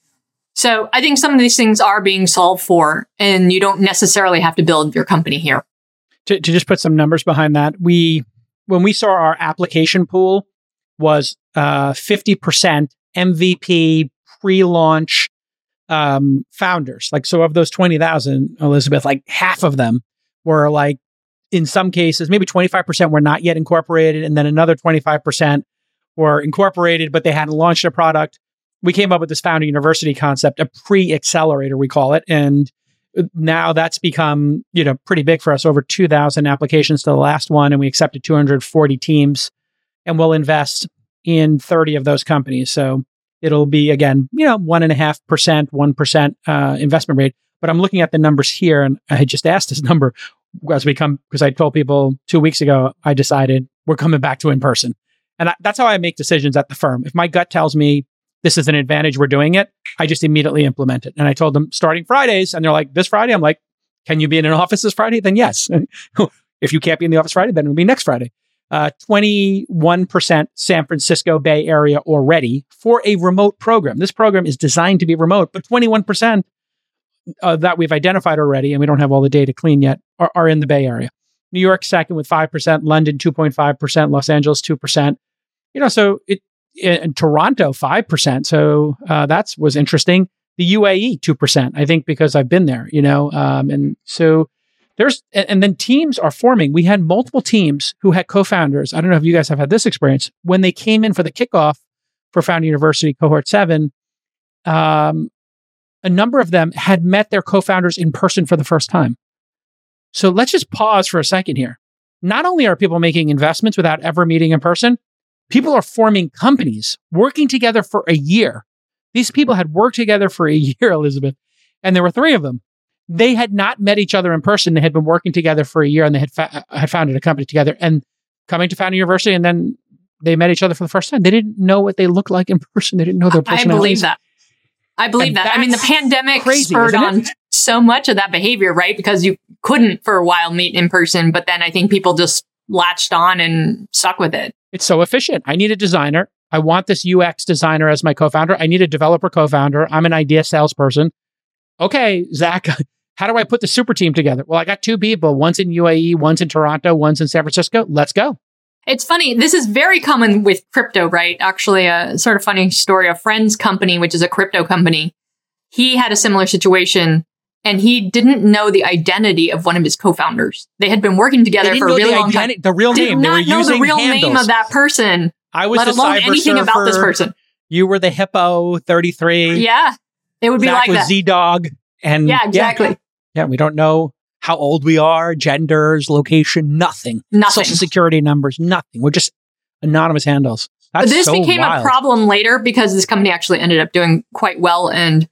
So I think some of these things are being solved for, and you don't necessarily have to build your company here. To, to just put some numbers behind that, we when we saw our application pool was uh, 50% MVP pre-launch um, founders. Like so, of those twenty thousand, Elizabeth, like half of them were like in some cases, maybe 25% were not yet incorporated, and then another 25% were incorporated, but they hadn't launched a product. We came up with this founder university concept, a pre accelerator, we call it. And now that's become, you know, pretty big for us over 2000 applications to the last one. And we accepted 240 teams and we'll invest in 30 of those companies. So it'll be again, you know, one and a half percent, 1% uh, investment rate. But I'm looking at the numbers here and I just asked this <laughs> number as we come, because I told people two weeks ago, I decided we're coming back to in person. And I, that's how I make decisions at the firm. If my gut tells me this is an advantage, we're doing it, I just immediately implement it. And I told them starting Fridays, and they're like, this Friday? I'm like, can you be in an office this Friday? Then yes. <laughs> if you can't be in the office Friday, then it'll be next Friday. Uh, 21% San Francisco Bay Area already for a remote program. This program is designed to be remote, but 21% uh, that we've identified already, and we don't have all the data clean yet, are, are in the Bay Area. New York second with 5%, London 2.5%, Los Angeles 2%. You know, so it, in Toronto 5%. So uh, that was interesting. The UAE 2%, I think, because I've been there, you know. Um, and so there's, and then teams are forming. We had multiple teams who had co founders. I don't know if you guys have had this experience. When they came in for the kickoff for Founder University Cohort 7, um, a number of them had met their co founders in person for the first time. So let's just pause for a second here. Not only are people making investments without ever meeting in person, people are forming companies, working together for a year. These people had worked together for a <laughs> year, Elizabeth, and there were three of them. They had not met each other in person. They had been working together for a year and they had, fa- uh, had founded a company together and coming to Founder University. And then they met each other for the first time. They didn't know what they looked like in <laughs> person. They didn't know their personalities. I believe that. I believe and that. I mean, the pandemic crazy, spurred on so much of that behavior, right? Because you couldn't for a while meet in person, but then I think people just latched on and stuck with it. It's so efficient. I need a designer. I want this UX designer as my co-founder. I need a developer co-founder. I'm an idea salesperson. Okay, Zach, how do I put the super team together? Well, I got two people, one's in UAE, one's in Toronto, one's in San Francisco. Let's go. It's funny. This is very common with crypto, right? Actually, a sort of funny story. A friend's company, which is a crypto company, he had a similar situation and he didn't know the identity of one of his co-founders. They had been working together for a really long time. The real did name. Not they were know the real handles. name of that person. I was let alone anything surfer. about this person. You were the Hippo 33. Yeah, it would be Zach like was. Z Dog. And yeah, exactly. Yeah, yeah, we don't know how old we are, genders, location, nothing. Nothing. Social security numbers, nothing. We're just anonymous handles. That's but this so became wild. a problem later because this company actually ended up doing quite well and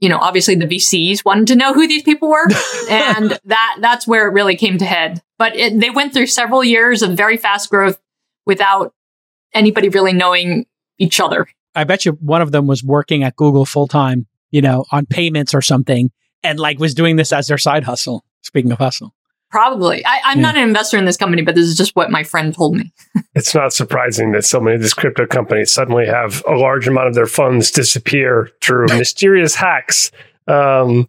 you know obviously the vcs wanted to know who these people were <laughs> and that that's where it really came to head but it, they went through several years of very fast growth without anybody really knowing each other I bet you one of them was working at Google full time, you know, on payments or something, and like was doing this as their side hustle. Speaking of hustle. probably I, i'm Yeah. not an investor in this company but this is just what my friend told me <laughs> It's not surprising that so many of these crypto companies suddenly have a large amount of their funds disappear through <laughs> mysterious hacks. Um,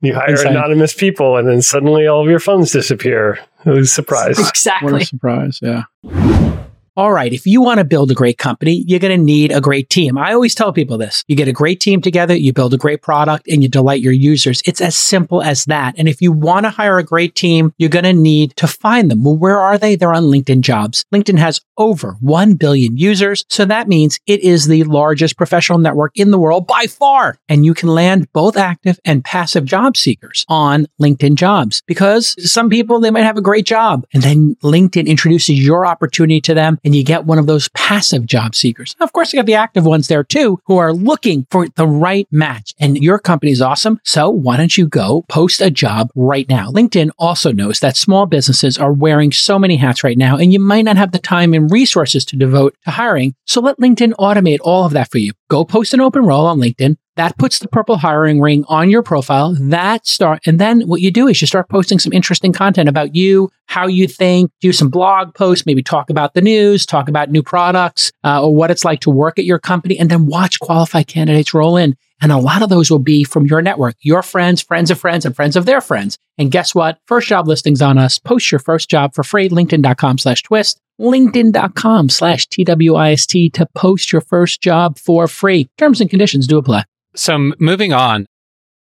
you hire Insane. anonymous people, and then suddenly all of your funds disappear. Who's surprised? Exactly. What exactly a surprise. Yeah. All right. If you want to build a great company, you're going to need a great team. I always tell people this. You get a great team together, you build a great product, and you delight your users. It's as simple as that. And if you want to hire a great team, you're going to need to find them. Well, where are they? They're on LinkedIn jobs. LinkedIn has over 1 billion users. So that means it is the largest professional network in the world by far. And you can land both active and passive job seekers on LinkedIn jobs because some people, they might have a great job and then LinkedIn introduces your opportunity to them and you get one of those passive job seekers. Of course, you got the active ones there too who are looking for the right match and your company is awesome. So why don't you go post a job right now? LinkedIn also knows that small businesses are wearing so many hats right now and you might not have the time and resources to devote to hiring. So let LinkedIn automate all of that for you. Go post an open role on LinkedIn that puts the purple hiring ring on your profile. That start, and then what you do is you start posting some interesting content about you, how you think, do some blog posts, maybe talk about the news, talk about new products, uh, or what it's like to work at your company, and then watch qualified candidates roll in. And a lot of those will be from your network, your friends, friends of friends, and friends of their friends. And guess what? First job listings on us. Post your first job for free. LinkedIn.com slash twist. LinkedIn.com slash TWIST to post your first job for free. Terms and conditions do apply. So moving on,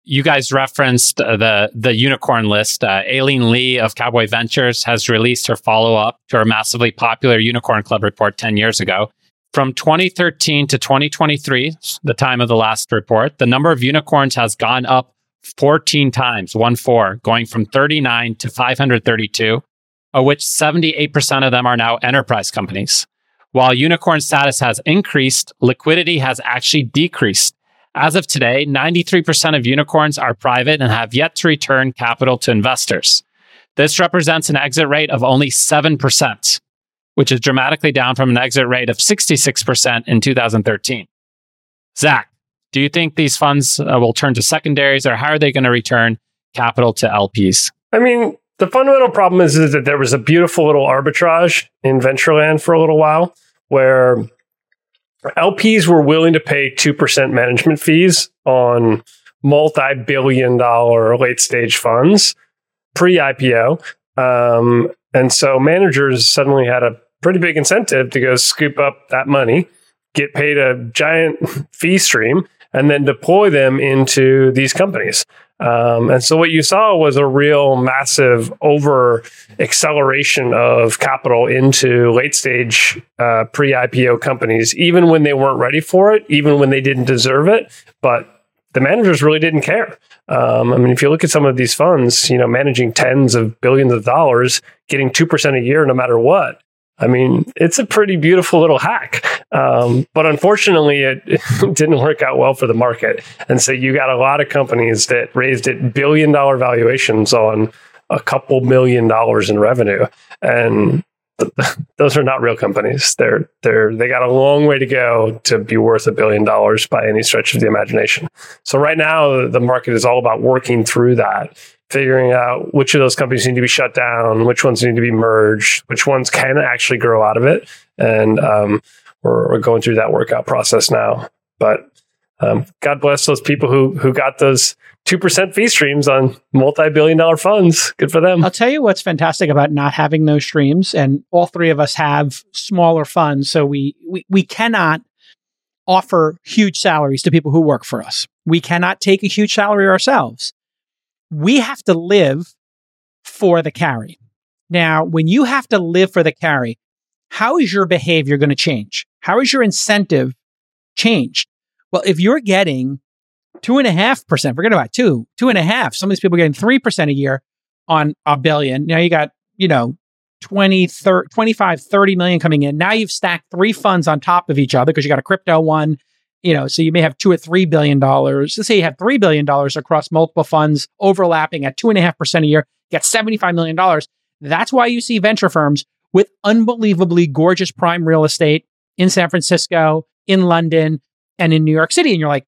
you guys referenced the the unicorn list. Uh, Aileen Lee of Cowboy Ventures has released her follow up to her massively popular Unicorn Club report 10 years ago. From 2013 to 2023, the time of the last report, the number of unicorns has gone up 14 times, one four, going from 39 to 532, of which 78% of them are now enterprise companies. While unicorn status has increased, liquidity has actually decreased. As of today, 93% of unicorns are private and have yet to return capital to investors. This represents an exit rate of only 7%, which is dramatically down from an exit rate of 66% in 2013. Zach, do you think these funds uh, will turn to secondaries or how are they going to return capital to LPs? I mean, the fundamental problem is, is that there was a beautiful little arbitrage in Ventureland for a little while where LPs were willing to pay 2% management fees on multi billion dollar late stage funds pre IPO. Um, and so managers suddenly had a pretty big incentive to go scoop up that money, get paid a giant <laughs> fee stream, and then deploy them into these companies. Um, and so what you saw was a real massive over acceleration of capital into late stage uh, pre IPO companies, even when they weren't ready for it, even when they didn't deserve it. But the managers really didn't care. Um, I mean, if you look at some of these funds, you know, managing tens of billions of dollars, getting 2% a year no matter what, I mean, it's a pretty beautiful little hack. Um, but unfortunately, it, <laughs> didn't work out well for the market. And so you got a lot of companies that raised at billion dollar valuations on a couple million dollars in revenue. And <laughs> those are not real companies. They're they're they got a long way to go to be worth a billion dollars by any stretch of the imagination. So right now the market is all about working through that figuring out which of those companies need to be shut down, which ones need to be merged, which ones can actually grow out of it. And um, we're, we're, going through that workout process now. But um, God bless those people who who got those two percent fee streams on multi-billion dollar funds. Good for them. I'll tell you what's fantastic about not having those streams, and all three of us have smaller funds, so we we, we cannot offer huge salaries to people who work for us. We cannot take a huge salary ourselves we have to live for the carry. Now, when you have to live for the carry, how is your behavior going to change? How is your incentive changed? Well, if you're getting two and a half percent, forget about two, two and a half. Some of these people are getting three percent a year on a billion. Now you got, you know, 20, 30, 25, 30 million coming in. Now you've stacked three funds on top of each other because you got a crypto one, you know, so you may have two or three billion dollars. Let's say you have three billion dollars across multiple funds overlapping at two and a half percent a year, get $75 million. That's why you see venture firms with unbelievably gorgeous prime real estate in San Francisco, in London, and in New York City. And you're like,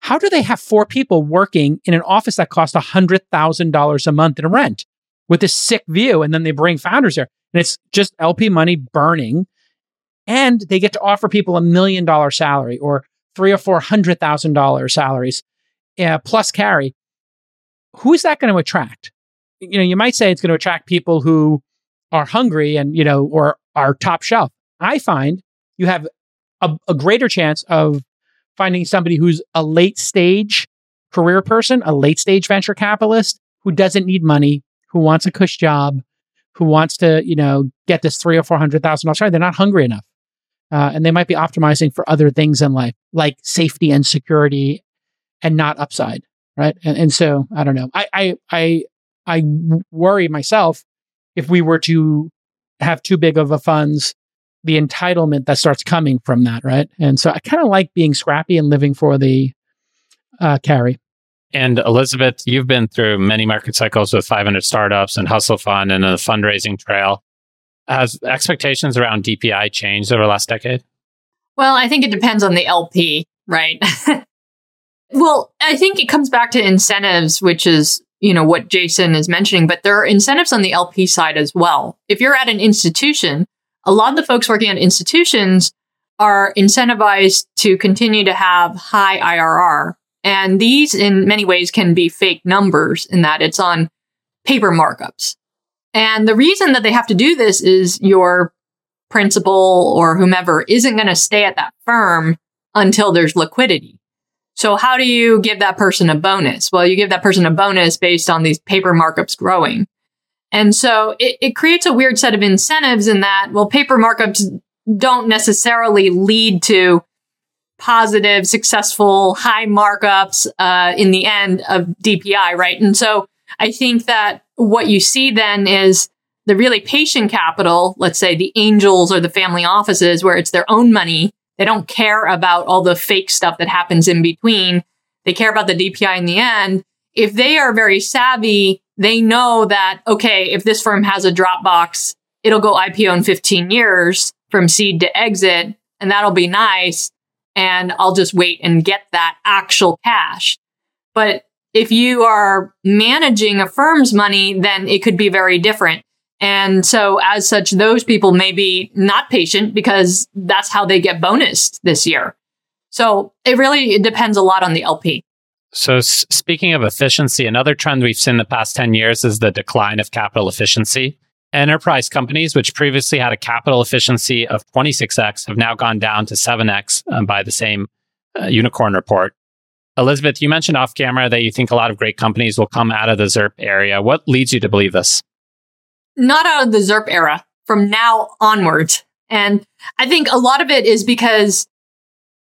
how do they have four people working in an office that costs $100,000 a month in rent with this sick view? And then they bring founders there. And it's just LP money burning. And they get to offer people a million dollar salary or three or four hundred thousand dollar salaries uh, plus carry, who is that going to attract? You know, you might say it's going to attract people who are hungry and you know or are top shelf. I find you have a, a greater chance of finding somebody who's a late stage career person, a late stage venture capitalist who doesn't need money, who wants a cush job, who wants to, you know, get this three or four hundred thousand dollars. They're not hungry enough uh, and they might be optimizing for other things in life, like safety and security, and not upside, right? And, and so I don't know. I, I I I worry myself if we were to have too big of a funds, the entitlement that starts coming from that, right? And so I kind of like being scrappy and living for the uh, carry. And Elizabeth, you've been through many market cycles with 500 startups and Hustle Fund and the fundraising trail. Has expectations around DPI changed over the last decade? Well, I think it depends on the LP, right? <laughs> Well, I think it comes back to incentives, which is, you know, what Jason is mentioning, but there are incentives on the LP side as well. If you're at an institution, a lot of the folks working at institutions are incentivized to continue to have high IRR. And these in many ways can be fake numbers in that it's on paper markups. And the reason that they have to do this is your principal or whomever isn't going to stay at that firm until there's liquidity. So how do you give that person a bonus? Well, you give that person a bonus based on these paper markups growing. And so it, it creates a weird set of incentives in that, well, paper markups don't necessarily lead to positive, successful, high markups uh, in the end of DPI, right? And so I think that what you see then is the really patient capital, let's say the angels or the family offices, where it's their own money. They don't care about all the fake stuff that happens in between. They care about the DPI in the end. If they are very savvy, they know that, okay, if this firm has a Dropbox, it'll go IPO in 15 years from seed to exit, and that'll be nice. And I'll just wait and get that actual cash. But if you are managing a firm's money, then it could be very different. And so as such, those people may be not patient because that's how they get bonused this year. So it really it depends a lot on the LP. So s- speaking of efficiency, another trend we've seen in the past 10 years is the decline of capital efficiency. Enterprise companies, which previously had a capital efficiency of 26x, have now gone down to 7x um, by the same uh, unicorn report. Elizabeth, you mentioned off camera that you think a lot of great companies will come out of the ZIRP area. What leads you to believe this? Not out of the ZIRP era, from now onwards. And I think a lot of it is because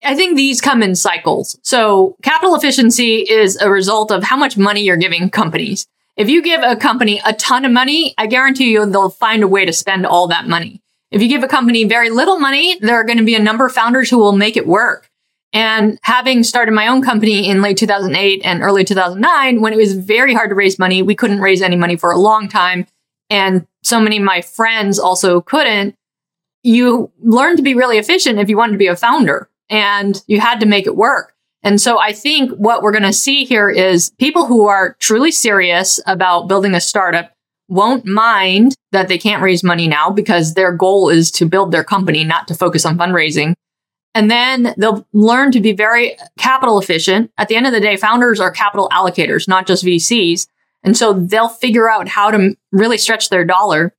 I think these come in cycles. So capital efficiency is a result of how much money you're giving companies. If you give a company a ton of money, I guarantee you they'll find a way to spend all that money. If you give a company very little money, there are going to be a number of founders who will make it work. And having started my own company in late 2008 and early 2009, when it was very hard to raise money, we couldn't raise any money for a long time. And so many of my friends also couldn't. You learn to be really efficient if you wanted to be a founder and you had to make it work. And so I think what we're going to see here is people who are truly serious about building a startup won't mind that they can't raise money now because their goal is to build their company, not to focus on fundraising. And then they'll learn to be very capital efficient. At the end of the day, founders are capital allocators, not just VCs. And so they'll figure out how to really stretch their dollar.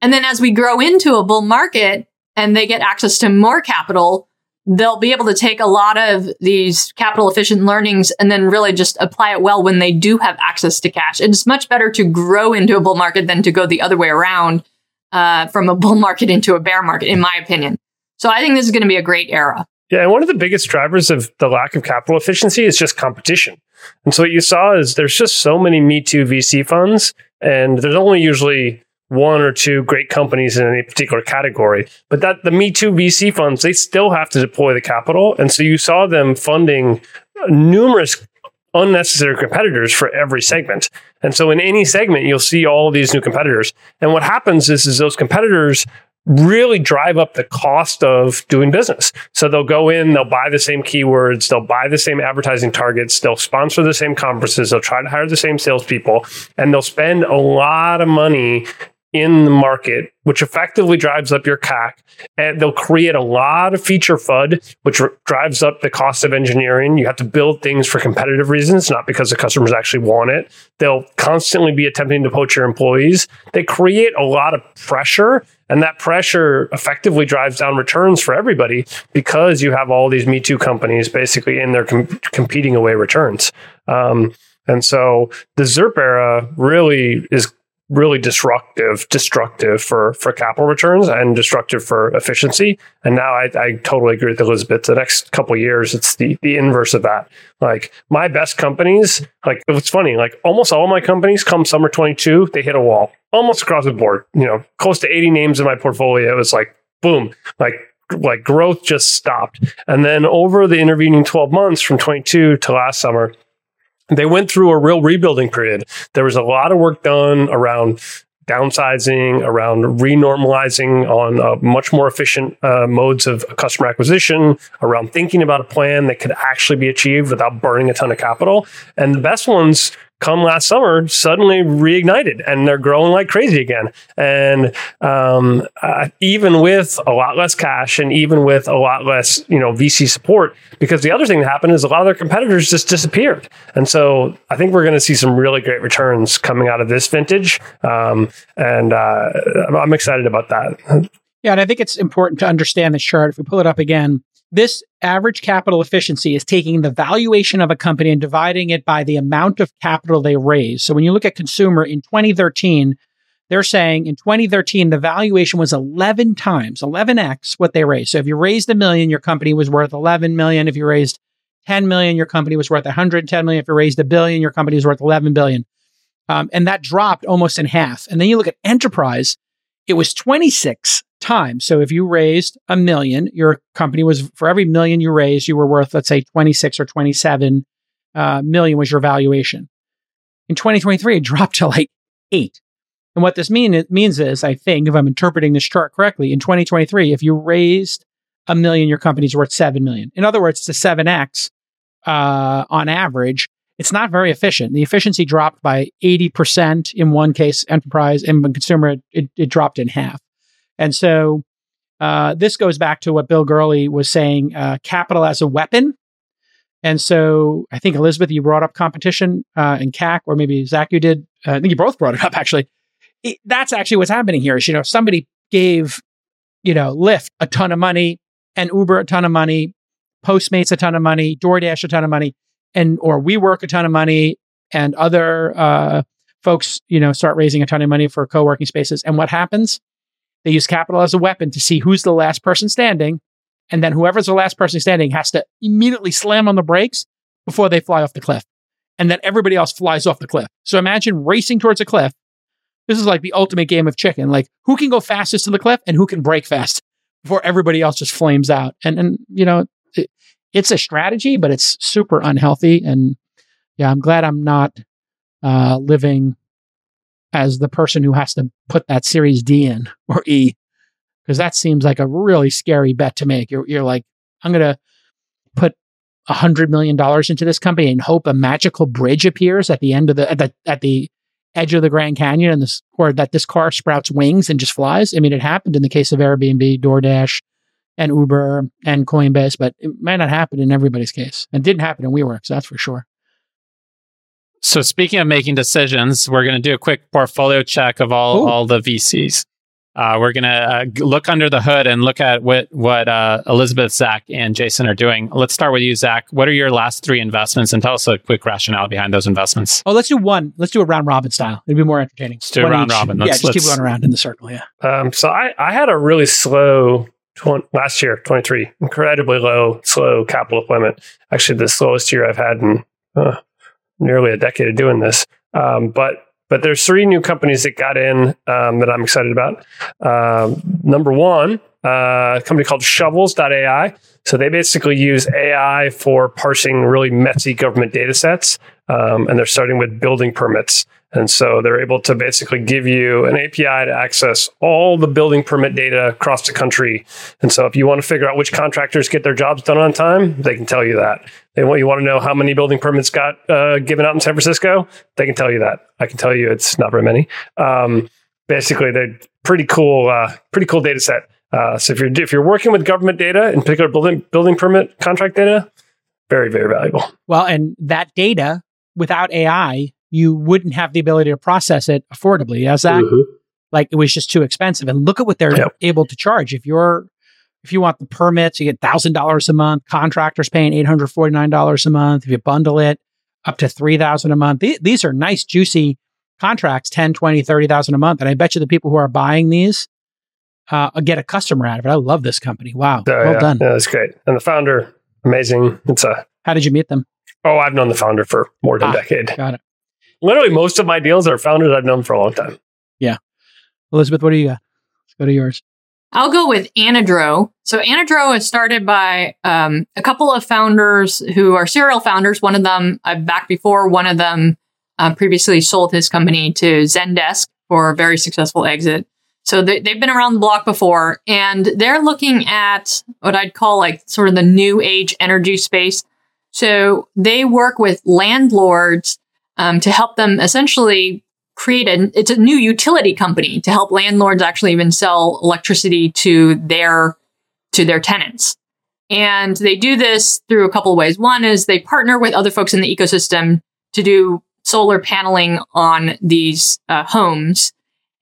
And then as we grow into a bull market and they get access to more capital, they'll be able to take a lot of these capital efficient learnings and then really just apply it well when they do have access to cash. It's much better to grow into a bull market than to go the other way around uh, from a bull market into a bear market, in my opinion. So I think this is going to be a great era. Yeah, and one of the biggest drivers of the lack of capital efficiency is just competition. And so what you saw is there's just so many Me Too VC funds, and there's only usually one or two great companies in any particular category. But that the Me Too VC funds, they still have to deploy the capital. And so you saw them funding numerous unnecessary competitors for every segment. And so in any segment, you'll see all these new competitors. And what happens is, is those competitors really drive up the cost of doing business. So they'll go in, they'll buy the same keywords, they'll buy the same advertising targets, they'll sponsor the same conferences, they'll try to hire the same salespeople, and they'll spend a lot of money in the market, which effectively drives up your CAC. And they'll create a lot of feature FUD, which drives up the cost of engineering. You have to build things for competitive reasons, not because the customers actually want it. They'll constantly be attempting to poach your employees. They create a lot of pressure. And that pressure effectively drives down returns for everybody because you have all these Me Too companies basically in there com- competing away returns. Um, and so the ZIRP era really is really disruptive, destructive for for capital returns and destructive for efficiency. And now I, I totally agree with Elizabeth. The next couple years, it's the the inverse of that. Like my best companies, like it's funny, like almost all my companies come summer 22, they hit a wall almost across the board. You know, close to 80 names in my portfolio. It was like boom, like like growth just stopped. And then over the intervening 12 months from 22 to last summer, they went through a real rebuilding period. There was a lot of work done around downsizing, around renormalizing on uh, much more efficient uh, modes of customer acquisition, around thinking about a plan that could actually be achieved without burning a ton of capital. And the best ones come last summer suddenly reignited and they're growing like crazy again. And um, uh, even with a lot less cash and even with a lot less, you know, VC support, because the other thing that happened is a lot of their competitors just disappeared. And so I think we're going to see some really great returns coming out of this vintage. Um, and uh, I'm excited about that. Yeah, and I think it's important to understand this chart. If we pull it up again, this average capital efficiency is taking the valuation of a company and dividing it by the amount of capital they raise. So when you look at consumer in 2013, they're saying in 2013, the valuation was 11 times, 11x what they raised. So if you raised a million, your company was worth 11 million. If you raised 10 million, your company was worth 110 million. If you raised a billion, your company was worth 11 billion. Um, and that dropped almost in half. And then you look at enterprise, it was 26 times. So if you raised a million, your company was for every million you raised, you were worth, let's say 26 or 27 uh, million was your valuation. In 2023, it <laughs> dropped to like eight. And what this mean, it means is, I think, if I'm interpreting this chart correctly, in 2023, if you raised a million, your company's worth 7 million. In other words, it's a 7x uh, on average. It's not very efficient. The efficiency dropped by 80% in one case, enterprise, and consumer, it, it dropped in half. And so uh, this goes back to what Bill Gurley was saying uh, capital as a weapon. And so I think, Elizabeth, you brought up competition uh, in CAC, or maybe Zach, you did. Uh, I think you both brought it up, actually. It, that's actually what's happening here is, you know, somebody gave, you know, Lyft a ton of money and Uber a ton of money, Postmates a ton of money, DoorDash a ton of money, and or WeWork a ton of money, and other uh, folks, you know, start raising a ton of money for co-working spaces. And what happens? They use capital as a weapon to see who's the last person standing. And then whoever's the last person standing has to immediately slam on the brakes before they fly off the cliff. And then everybody else flies off the cliff. So imagine racing towards a cliff. This is like the ultimate game of chicken. Like who can go fastest to the cliff and who can break fast before everybody else just flames out. And, and you know, it, it's a strategy, but it's super unhealthy. And yeah, I'm glad I'm not uh, living as the person who has to put that Series D in or E, because that seems like a really scary bet to make. You're, you're like, I'm going to put a hundred million dollars into this company and hope a magical bridge appears at the end of the at the at the edge of the Grand Canyon and this or that this car sprouts wings and just flies. I mean, it happened in the case of Airbnb, DoorDash, and Uber and Coinbase, but it might not happen in everybody's case. And didn't happen in WeWork, so that's for sure. So speaking of making decisions, we're going to do a quick portfolio check of all, Ooh. all the VCs. Uh, we're going to uh, look under the hood and look at what what uh, Elizabeth, Zach, and Jason are doing. Let's start with you, Zach. What are your last three investments, and tell us a quick rationale behind those investments. Oh, let's do one. Let's do a round robin style. It'd be more entertaining. Let's do one a round each. robin. Let's, yeah, just let's... keep going around in the circle. Yeah. Um, so I I had a really slow 20, last year, 23, incredibly low, slow capital deployment. Actually, the slowest year I've had in uh, nearly a decade of doing this. Um, but but there's three new companies that got in um, that I'm excited about. Um, number one, uh, a company called Shovels.ai. So they basically use AI for parsing really messy government data sets, um, and they're starting with building permits. And so they're able to basically give you an API to access all the building permit data across the country. And so if you want to figure out which contractors get their jobs done on time, they can tell you that. They want you want to know how many building permits got uh, given out in San Francisco, they can tell you that. I can tell you it's not very many. Um, basically, they're pretty cool, uh, pretty cool data set. Uh, so if you're if you're working with government data, in particular building building permit contract data, very very valuable. Well, and that data without AI you wouldn't have the ability to process it affordably. As that, mm-hmm. like it was just too expensive. And look at what they're yep. able to charge. If you're if you want the permits, you get thousand dollars a month. Contractors paying eight hundred forty nine dollars a month. If you bundle it, up to three thousand a month. Th- these are nice, juicy contracts 10 20 30,000 a month and i bet you the people who are buying these uh, get a customer out of it i love this company wow oh, well yeah. done yeah that's great and the founder amazing it's a how did you meet them oh i've known the founder for more than ah, a decade got it literally most of my deals are founders I've known for a long time. Yeah. Elizabeth, what do you got? Let's go to yours. I'll go with Anadro. So Anadro is started by um, a couple of founders who are serial founders. One of them I've backed before. One of them uh, previously sold his company to Zendesk. for a very successful exit. So they, they've been around the block before and they're looking at what I'd call like sort of the new age energy space. So they work with landlords um, to help them essentially create a, it's a new utility company to help landlords actually even sell electricity to their, to their tenants. And they do this through a couple of ways. One is they partner with other folks in the ecosystem to do solar paneling on these uh, homes.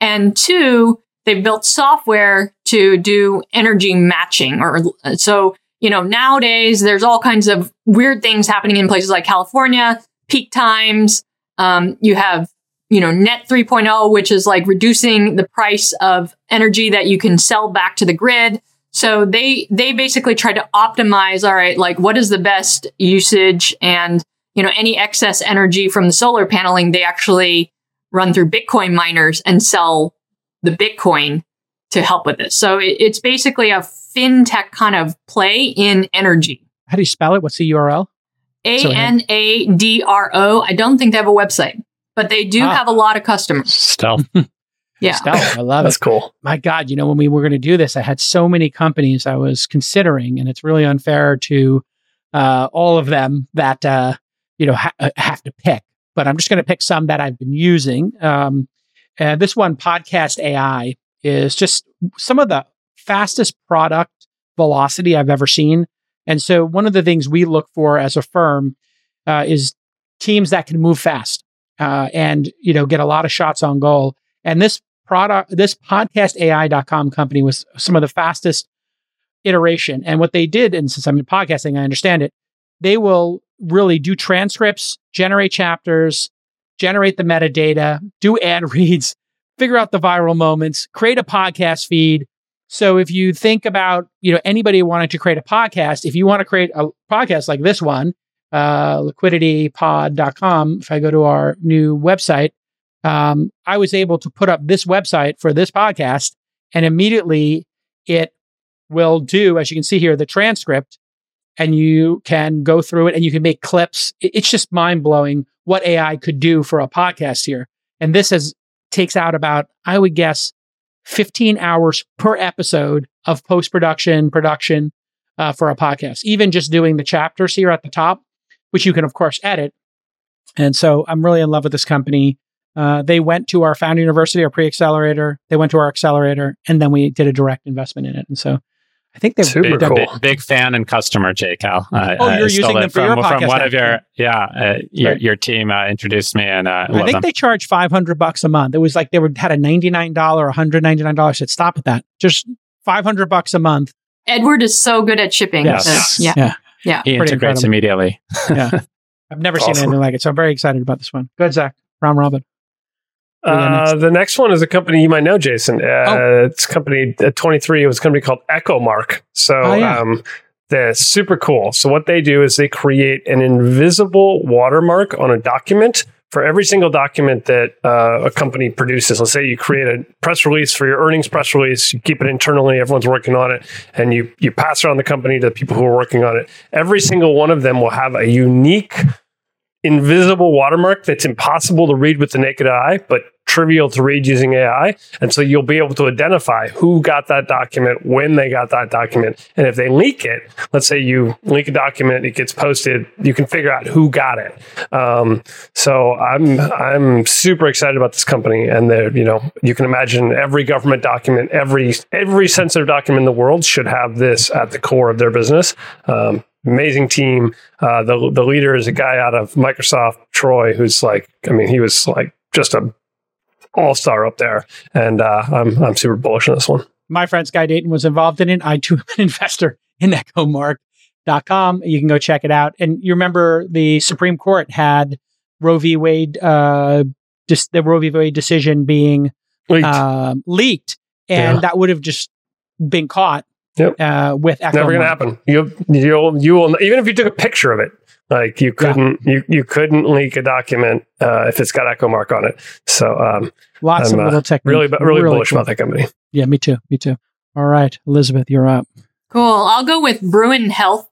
And two, they've built software to do energy matching or so you know nowadays there's all kinds of weird things happening in places like california peak times um, you have you know net 3.0 which is like reducing the price of energy that you can sell back to the grid so they they basically try to optimize all right like what is the best usage and you know any excess energy from the solar paneling they actually run through bitcoin miners and sell the Bitcoin to help with this. So it, it's basically a fintech kind of play in energy. How do you spell it? What's the URL? A N A D R O. I don't think they have a website, but they do ah. have a lot of customers. Stealth. <laughs> yeah. Stealth. I love That's it. That's cool. My God, you know, when we were going to do this, I had so many companies I was considering, and it's really unfair to uh, all of them that, uh, you know, ha- have to pick. But I'm just going to pick some that I've been using. Um, and this one, Podcast AI, is just some of the fastest product velocity I've ever seen. And so, one of the things we look for as a firm uh, is teams that can move fast uh, and you know get a lot of shots on goal. And this product, this podcastai.com company was some of the fastest iteration. And what they did, and since I'm in podcasting, I understand it. They will really do transcripts, generate chapters, generate the metadata, do ad <laughs> reads, figure out the viral moments, create a podcast feed. So if you think about, you know, anybody wanting to create a podcast, if you want to create a podcast like this one, uh, liquiditypod.com, if I go to our new website, um, I was able to put up this website for this podcast and immediately it will do, as you can see here, the transcript and you can go through it and you can make clips. It's just mind blowing what AI could do for a podcast here. And this has takes out about, I would guess, 15 hours per episode of post production, production uh, for a podcast. Even just doing the chapters here at the top, which you can, of course, edit. And so I'm really in love with this company. Uh, they went to our founder university, our pre accelerator. They went to our accelerator, and then we did a direct investment in it. And so I think they're super big, cool. Big, big, fan and customer, J Cal. Uh, oh, you're using them for from, your podcast. From one of your, yeah, uh, your, right. your team uh, introduced me, and uh, I think them. they charge five hundred bucks a month. It was like they were had a ninety nine dollar, one hundred ninety nine dollars. Said stop at that. Just five hundred bucks a month. Edward is so good at shipping. Yes. So, yeah. yeah, yeah, He Pretty integrates incredible. immediately. yeah, <laughs> I've never awesome. seen anything like it, so I'm very excited about this one. Good, Zach. Round robin. Uh, the next one is a company you might know, Jason. Uh, oh. It's company at 23. It was a company called EchoMark. So oh, yeah. um, they're super cool. So what they do is they create an invisible watermark on a document for every single document that uh, a company produces. Let's say you create a press release for your earnings press release, you keep it internally, everyone's working on it, and you you pass it on the company to the people who are working on it. Every single one of them will have a unique invisible watermark that's impossible to read with the naked eye, but trivial to read using AI. And so you'll be able to identify who got that document, when they got that document. And if they leak it, let's say you leak a document, it gets posted, you can figure out who got it. Um, so I'm, I'm super excited about this company. And they're, you know, you can imagine every government document, every, every sensitive document in the world should have this at the core of their business. Um, amazing team. Uh, the the leader is a guy out of Microsoft, Troy, who's like, I mean, he was like just a all star up there, and uh, I'm I'm super bullish on this one. My friend Sky Dayton was involved in it. I too am an <laughs> investor in EchoMark.com. You can go check it out. And you remember the Supreme Court had Roe v. Wade, uh, just the Roe v. Wade decision being leaked, uh, leaked and yeah. that would have just been caught Yep. Uh, with Echo never going to happen. You you'll you will even if you took a picture of it, like you couldn't yeah. you you couldn't leak a document uh, if it's got Echo Mark on it. So um, lots I'm, of little techniques. Really, really, really bullish cool. about that company. Yeah, me too. Me too. All right, Elizabeth, you're up. Cool. I'll go with Bruin Health.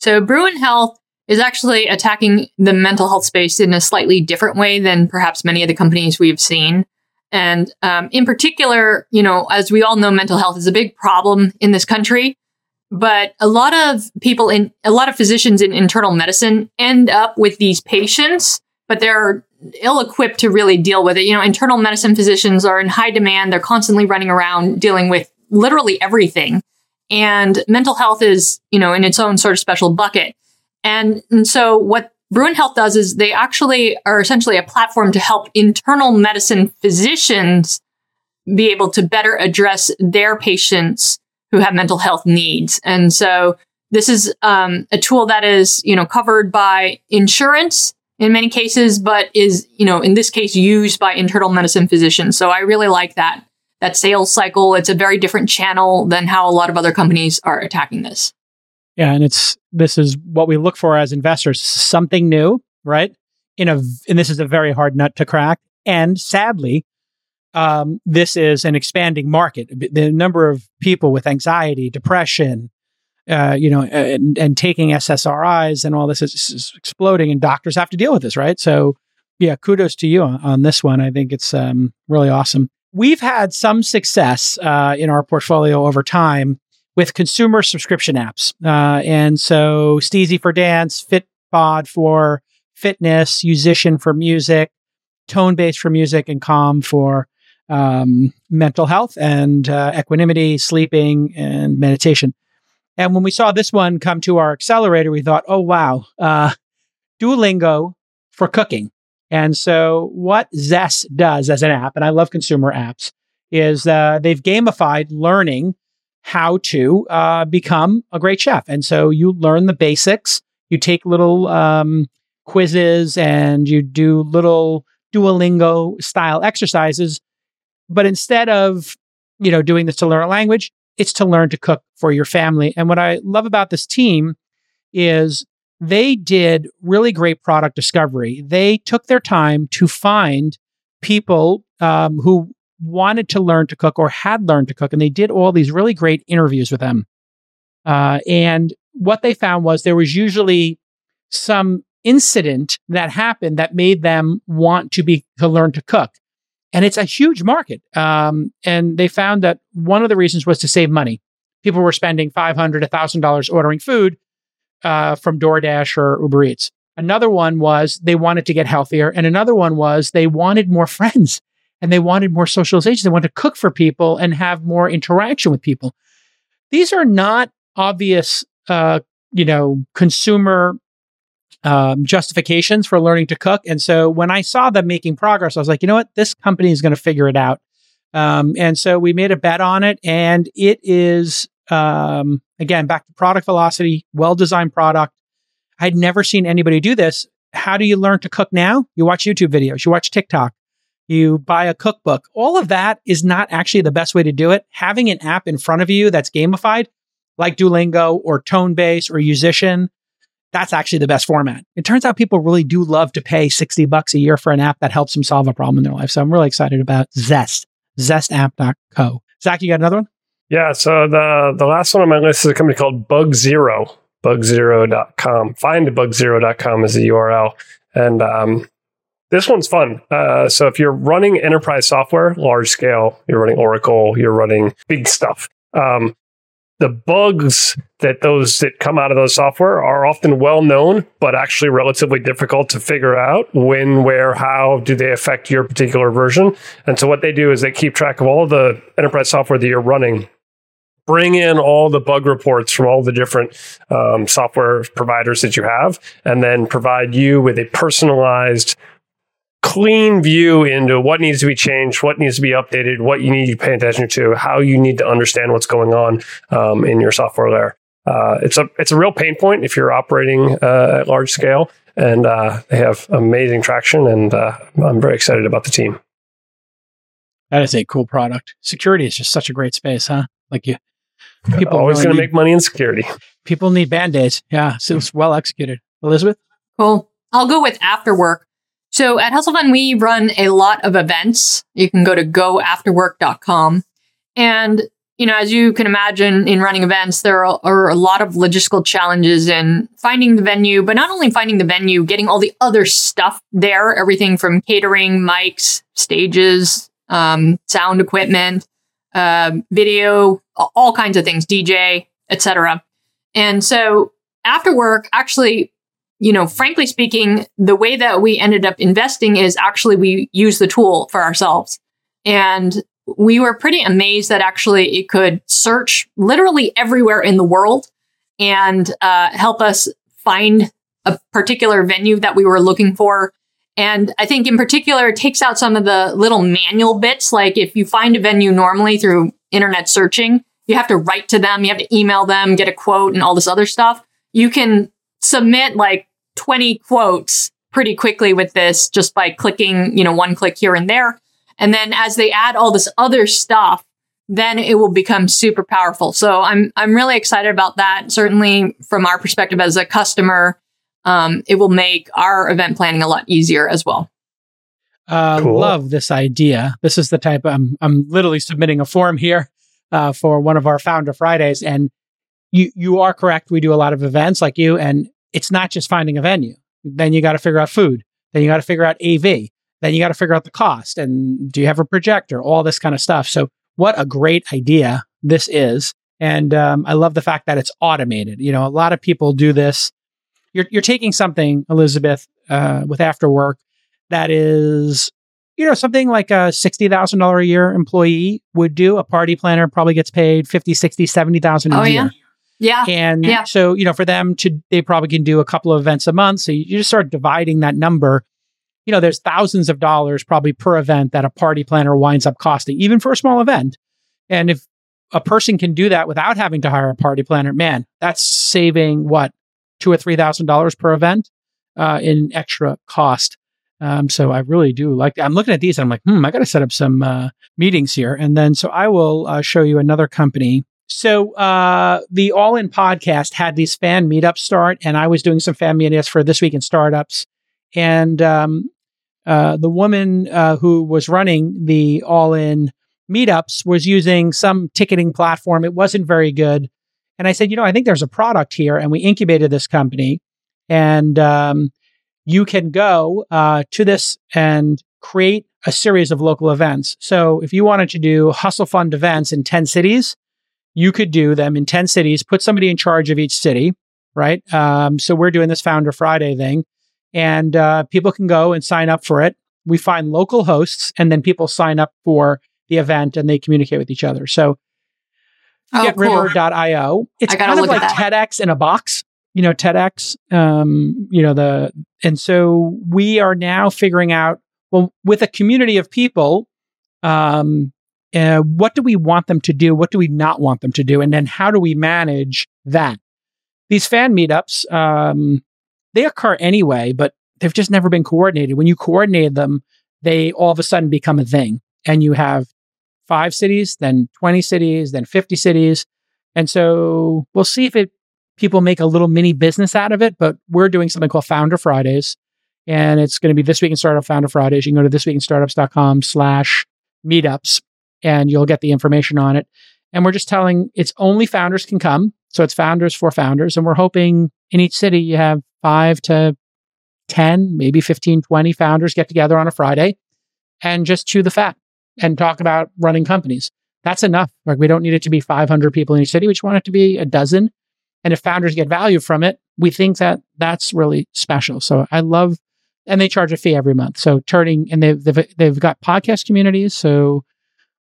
So Bruin Health is actually attacking the mental health space in a slightly different way than perhaps many of the companies we've seen. And um, in particular, you know, as we all know, mental health is a big problem in this country. But a lot of people in a lot of physicians in internal medicine end up with these patients, but they're ill equipped to really deal with it. You know, internal medicine physicians are in high demand. They're constantly running around dealing with literally everything. And mental health is, you know, in its own sort of special bucket. And, and so what Bruin Health does is they actually are essentially a platform to help internal medicine physicians be able to better address their patients who have mental health needs. And so this is um, a tool that is, you know, covered by insurance in many cases, but is, you know, in this case, used by internal medicine physicians. So I really like that that sales cycle. It's a very different channel than how a lot of other companies are attacking this. Yeah, and it's this is what we look for as investors, something new, right? In a and this is a very hard nut to crack. And sadly, um, this is an expanding market. The number of people with anxiety, depression, uh, you know, and, and, taking SSRIs and all this is, is, exploding, and doctors have to deal with this, right? So, yeah, kudos to you on, on this one. I think it's um, really awesome. We've had some success uh, in our portfolio over time with consumer subscription apps, uh, and so Steezy for dance, Fitbod for fitness, Musician for music, Tonebase for music, and Calm for um, mental health and uh, equanimity, sleeping, and meditation. And when we saw this one come to our accelerator, we thought, oh, wow, uh, Duolingo for cooking. And so, what Zest does as an app, and I love consumer apps, is uh, they've gamified learning how to uh, become a great chef. And so, you learn the basics, you take little um, quizzes, and you do little Duolingo style exercises but instead of, you know, doing this to learn a language, it's to learn to cook for your family. And what I love about this team is they did really great product discovery. They took their time to find people um, who wanted to learn to cook or had learned to cook, and they did all these really great interviews with them. Uh, and what they found was there was usually some incident that happened that made them want to be to learn to cook and it's a huge market. Um, and they found that one of the reasons was to save money. People were spending $500, $1,000 ordering food uh, from DoorDash or Uber Eats. Another one was they wanted to get healthier. And another one was they wanted more <laughs> friends and they wanted more socialization. They wanted to cook for people and have more interaction with people. These are not obvious, uh, you know, consumer um, justifications for learning to cook. And so when I saw them making progress, I was like, you know what? This company is going to figure it out. Um, and so we made a bet on it, and it is um, again back to product velocity, well designed product. I'd never seen anybody do this. How do you learn to cook now? You watch YouTube videos, you watch TikTok, you buy a cookbook. All of that is not actually the best way to do it. Having an app in front of you that's gamified, like Duolingo or Tonebase or Musician, that's actually the best format. It turns out people really do love to pay 60 bucks a year for an app that helps them solve a problem in their life. So I'm really excited about Zest, zestapp.co. Zach, you got another one? Yeah. So the, the last one on my list is a company called Bug Zero, bugzero.com. Findbugzero.com is the URL. And um, this one's fun. Uh, so if you're running enterprise software, large scale, you're running Oracle, you're running big stuff. Um, the bugs that those that come out of those software are often well known, but actually relatively difficult to figure out when, where, how do they affect your particular version. And so what they do is they keep track of all the enterprise software that you're running bring in all the bug reports from all the different um, software providers that you have, and then provide you with a personalized clean view into what needs to be changed, what needs to be updated, what you need to pay attention to, how you need to understand what's going on um, in your software layer. Uh, it's a it's a real pain point if you're operating uh, at large scale, and uh, they have amazing traction, and uh, I'm very excited about the team. That is a cool product. Security is just such a great space, huh? Like you, people always really going to make money in security. People need band aids. Yeah, so it's well executed. Elizabeth, cool. I'll go with Afterwork. So at Hustle Fund, we run a lot of events. You can go to goafterwork.com. And, you know, as you can imagine in running events, there are, are, a lot of logistical challenges in finding the venue, but not only finding the venue, getting all the other stuff there, everything from catering, mics, stages, um, sound equipment, uh, video, all kinds of things, DJ, etc. And so after work, actually, you know, frankly speaking, the way that we ended up investing is actually we use the tool for ourselves. And we were pretty amazed that actually it could search literally everywhere in the world and uh, help us find a particular venue that we were looking for. And I think in particular, it takes out some of the little manual bits. Like if you find a venue normally through internet searching, you have to write to them, you have to email them, get a quote, and all this other stuff. You can submit like 20 quotes pretty quickly with this just by clicking, you know, one click here and there. And then as they add all this other stuff, then it will become super powerful. So I'm I'm really excited about that. Certainly from our perspective as a customer, um, it will make our event planning a lot easier as well. Uh, cool. Love this idea. This is the type I'm I'm literally submitting a form here uh, for one of our Founder Fridays, and you you are correct. We do a lot of events like you, and it's not just finding a venue. Then you got to figure out food. Then you got to figure out AV. Then you got to figure out the cost and do you have a projector? All this kind of stuff. So what a great idea this is. And um, I love the fact that it's automated. You know, a lot of people do this. You're, you're taking something, Elizabeth, uh, with after work that is, you know, something like a $60,000 a year employee would do. A party planner probably gets paid 50, 60, 70,000 a oh, year. Yeah. And yeah. so, you know, for them to, they probably can do a couple of events a month. So you, you just start dividing that number you know, there's thousands of dollars probably per event that a party planner winds up costing, even for a small event. And if a person can do that without having to hire a party planner, man, that's saving what two or three thousand dollars per event uh, in extra cost. Um, so I really do like. I'm looking at these and I'm like, hmm, I got to set up some uh, meetings here. And then so I will uh, show you another company. So uh, the All In podcast had these fan meetups start, and I was doing some fan meetups for this week in startups. And um, uh, the woman uh, who was running the all in meetups was using some ticketing platform. It wasn't very good. And I said, you know, I think there's a product here. And we incubated this company. And um, you can go uh, to this and create a series of local events. So if you wanted to do hustle fund events in 10 cities, you could do them in 10 cities, put somebody in charge of each city, right? Um, so we're doing this Founder Friday thing and uh, people can go and sign up for it. We find local hosts, and then people sign up for the event and they communicate with each other. So, oh, getriver.io. Cool. It's kind of like TEDx in a box. You know, TEDx. Um, you know the, and so we are now figuring out. Well, with a community of people, um, uh, what do we want them to do? What do we not want them to do? And then how do we manage that? These fan meetups, um, they occur anyway, but they've just never been coordinated. When you coordinate them, they all of a sudden become a thing. And you have five cities, then 20 cities, then 50 cities. And so we'll see if it people make a little mini business out of it, but we're doing something called Founder Fridays. And it's going to be this week in startup Founder Fridays. You can go to thisweekinstartups.com slash meetups and you'll get the information on it. And we're just telling it's only founders can come. So it's founders for founders. And we're hoping in each city you have five to 10, maybe 15, 20 founders get together on a Friday and just chew the fat and talk about running companies. That's enough. Like we don't need it to be 500 people in each city. We just want it to be a dozen. And if founders get value from it, we think that that's really special. So I love, and they charge a fee every month. So turning, and they've, they've, they've got podcast communities. So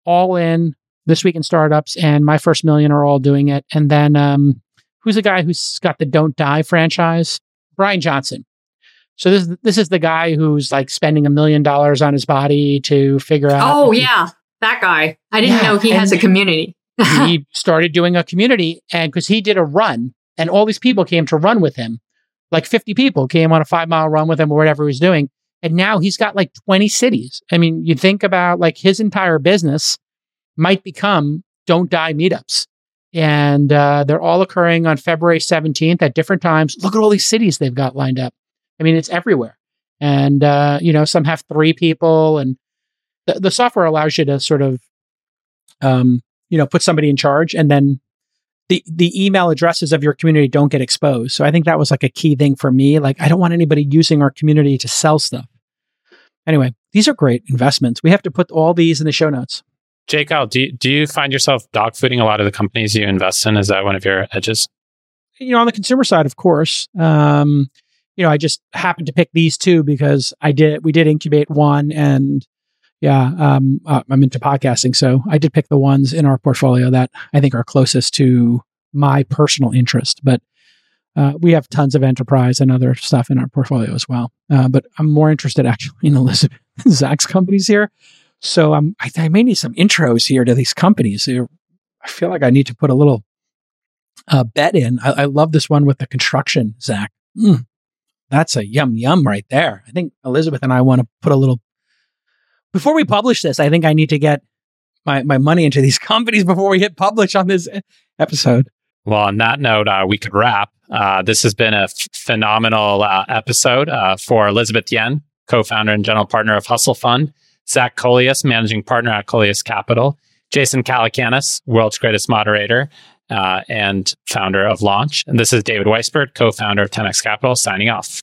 all in this week in startups and my first million are all doing it. And then, um, who's the guy who's got the Don't Die franchise? Brian Johnson. So this this is the guy who's like spending a million dollars on his body to figure out. Oh yeah, that guy. I didn't yeah, know he has a community. <laughs> he started doing a community, and because he did a run, and all these people came to run with him, like fifty people came on a five mile run with him or whatever he was doing, and now he's got like twenty cities. I mean, you think about like his entire business might become don't die meetups and uh, they're all occurring on February 17th at different times. Look at all these cities they've got lined up. I mean, it's everywhere. And, uh, you know, some have three people, and the, the software allows you to sort of, um, you know, put somebody in charge, and then the the email addresses of your community don't get exposed. So I think that was like a key thing for me. Like, I don't want anybody using our community to sell stuff. Anyway, these are great investments. We have to put all these in the show notes. Jake, do you, do you find yourself dogfooding a lot of the companies you invest in? Is that one of your edges? You know, on the consumer side, of course. Um, you know, I just happened to pick these two because I did. We did incubate one, and yeah, um, uh, I'm into podcasting, so I did pick the ones in our portfolio that I think are closest to my personal interest. But uh, we have tons of enterprise and other stuff in our portfolio as well. Uh, but I'm more interested actually in <laughs> Elizabeth Zach's companies here. So um, I, I, may need some intros here to these companies. I feel like I need to put a little uh, bet in. I, I, love this one with the construction, Zach. Mm, that's a yum yum right there. I think Elizabeth and I want to put a little. Before we publish this, I think I need to get my, my money into these <laughs> companies before we hit publish on this episode. Well, on that note, uh, we could wrap. Uh, this has been a f- phenomenal uh, episode uh, for Elizabeth Yin, co founder and general partner of Hustle Fund, Zach Coelius, managing partner at Coelius Capital, Jason Calacanis, world's greatest moderator uh, and founder of Launch. And this is David Weisburd, co founder of 10x Capital, signing off.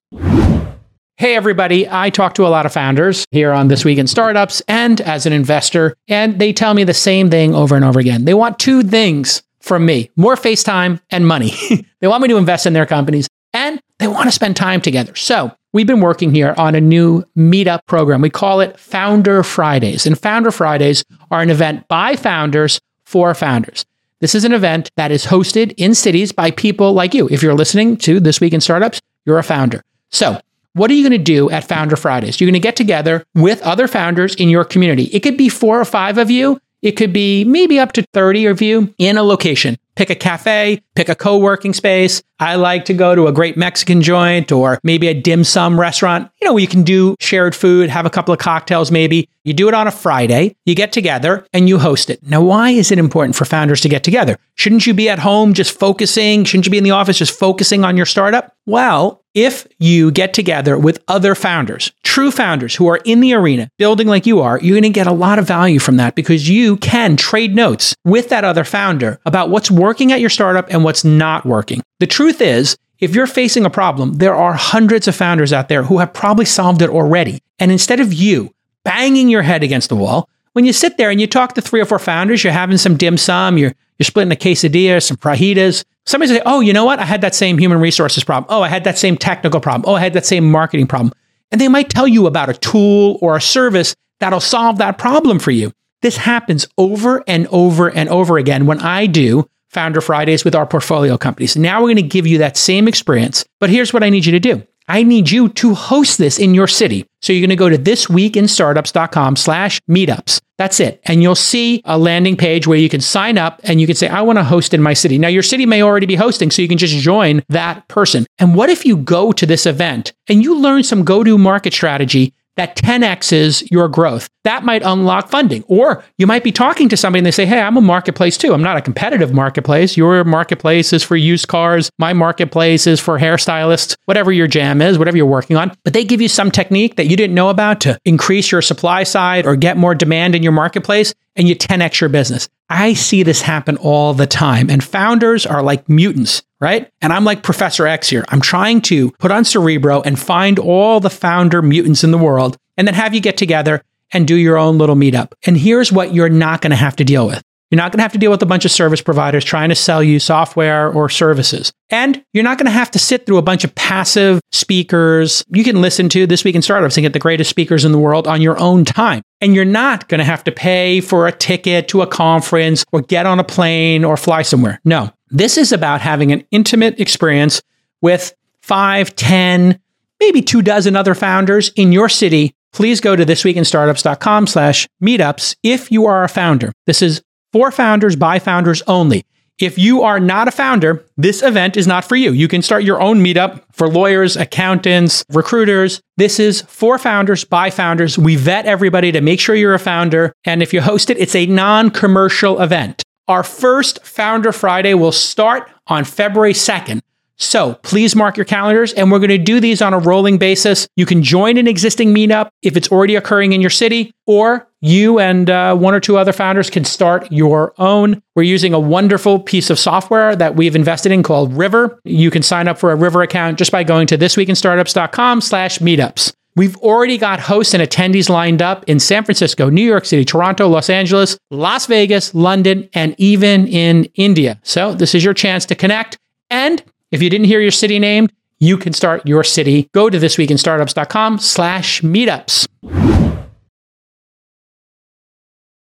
Hey, everybody. I talk to a lot of founders here on This Week in Startups and as an investor, and they tell me the same thing over and over again. They want two things from me more FaceTime and money. <laughs> they want me to invest in their companies and they want to spend time together. So, we've been working here on a new meetup program. We call it Founder Fridays. And Founder Fridays are an event by founders for founders. This is an event that is hosted in cities by people like you. If you're listening to This Week in Startups, you're a founder. So, what are you going to do at Founder Fridays? You're going to get together with other founders in your community. It could be four or five of you it could be maybe up to 30 of you in a location. Pick a cafe, pick a co working space. I like to go to a great Mexican joint or maybe a dim sum restaurant, you know, where you can do shared food, have a couple of cocktails maybe. You do it on a Friday, you get together and you host it. Now, why is it important for founders to get together? Shouldn't you be at home just focusing? Shouldn't you be in the office just focusing on your startup? Well, if you get together with other founders, true founders who are in the arena building like you are, you're going to get a lot of value from that because you can trade notes with that other founder about what's working at your startup and what's not working. The truth is, if you're facing a problem, there are hundreds of founders out there who have probably solved it already. And instead of you banging your head against the wall, when you sit there and you talk to three or four founders, you're having some dim sum, you're, you're splitting a quesadilla, some fajitas, Somebody say, oh, you know what? I had that same human resources problem. Oh, I had that same technical problem. Oh, I had that same marketing problem. And they might tell you about a tool or a service that'll solve that problem for you. This happens over and over and over again when I do Founder Fridays with our portfolio companies. Now we're going to give you that same experience. But here's what I need you to do I need you to host this in your city. So you're going to go to thisweekinstartups.com slash meetups. That's it. And you'll see a landing page where you can sign up and you can say, I want to host in my city. Now, your city may already be hosting, so you can just join that person. And what if you go to this event and you learn some go to market strategy that 10x's your growth. That might unlock funding. Or you might be talking to somebody and they say, Hey, I'm a marketplace too. I'm not a competitive marketplace. Your marketplace is for used cars. My marketplace is for hairstylists, whatever your jam is, whatever you're working on. But they give you some technique that you didn't know about to increase your supply side or get more demand in your marketplace and you 10x your business. I see this happen all the time. And founders are like mutants, right? And I'm like Professor X here. I'm trying to put on Cerebro and find all the founder mutants in the world and then have you get together and do your own little meetup. And here's what you're not going to have to deal with. You're not going to have to deal with a bunch of service providers trying to sell you software or services. And you're not going to have to sit through a bunch of passive speakers. You can listen to This Week in Startups and get the greatest speakers in the world on your own time. And you're not going to have to pay for a ticket to a conference or get on a plane or fly somewhere. No, this is about having an intimate experience with five, ten, maybe two dozen other founders in your city please go to thisweekinstartups.com slash meetups if you are a founder. This is for founders by founders only. If you are not a founder, this event is not for you. You can start your own meetup for lawyers, accountants, recruiters. This is for founders by founders. We vet everybody to make sure you're a founder. And if you host it, it's a non commercial event. Our first Founder Friday will start on February 2nd. So please mark your calendars, and we're going to do these on a rolling basis. You can join an existing meetup if it's already occurring in your city, or you and uh, one or two other founders can start your own. We're using a wonderful piece of software that we've invested in called River. You can sign up for a River account just by going to thisweekinstartups.com slash meetups. We've already got hosts and attendees lined up in San Francisco, New York City, Toronto, Los Angeles, Las Vegas, London, and even in India. So this is your chance to connect. And if you didn't hear your city named, you can start your city. Go to thisweekinstartups.com slash meetups.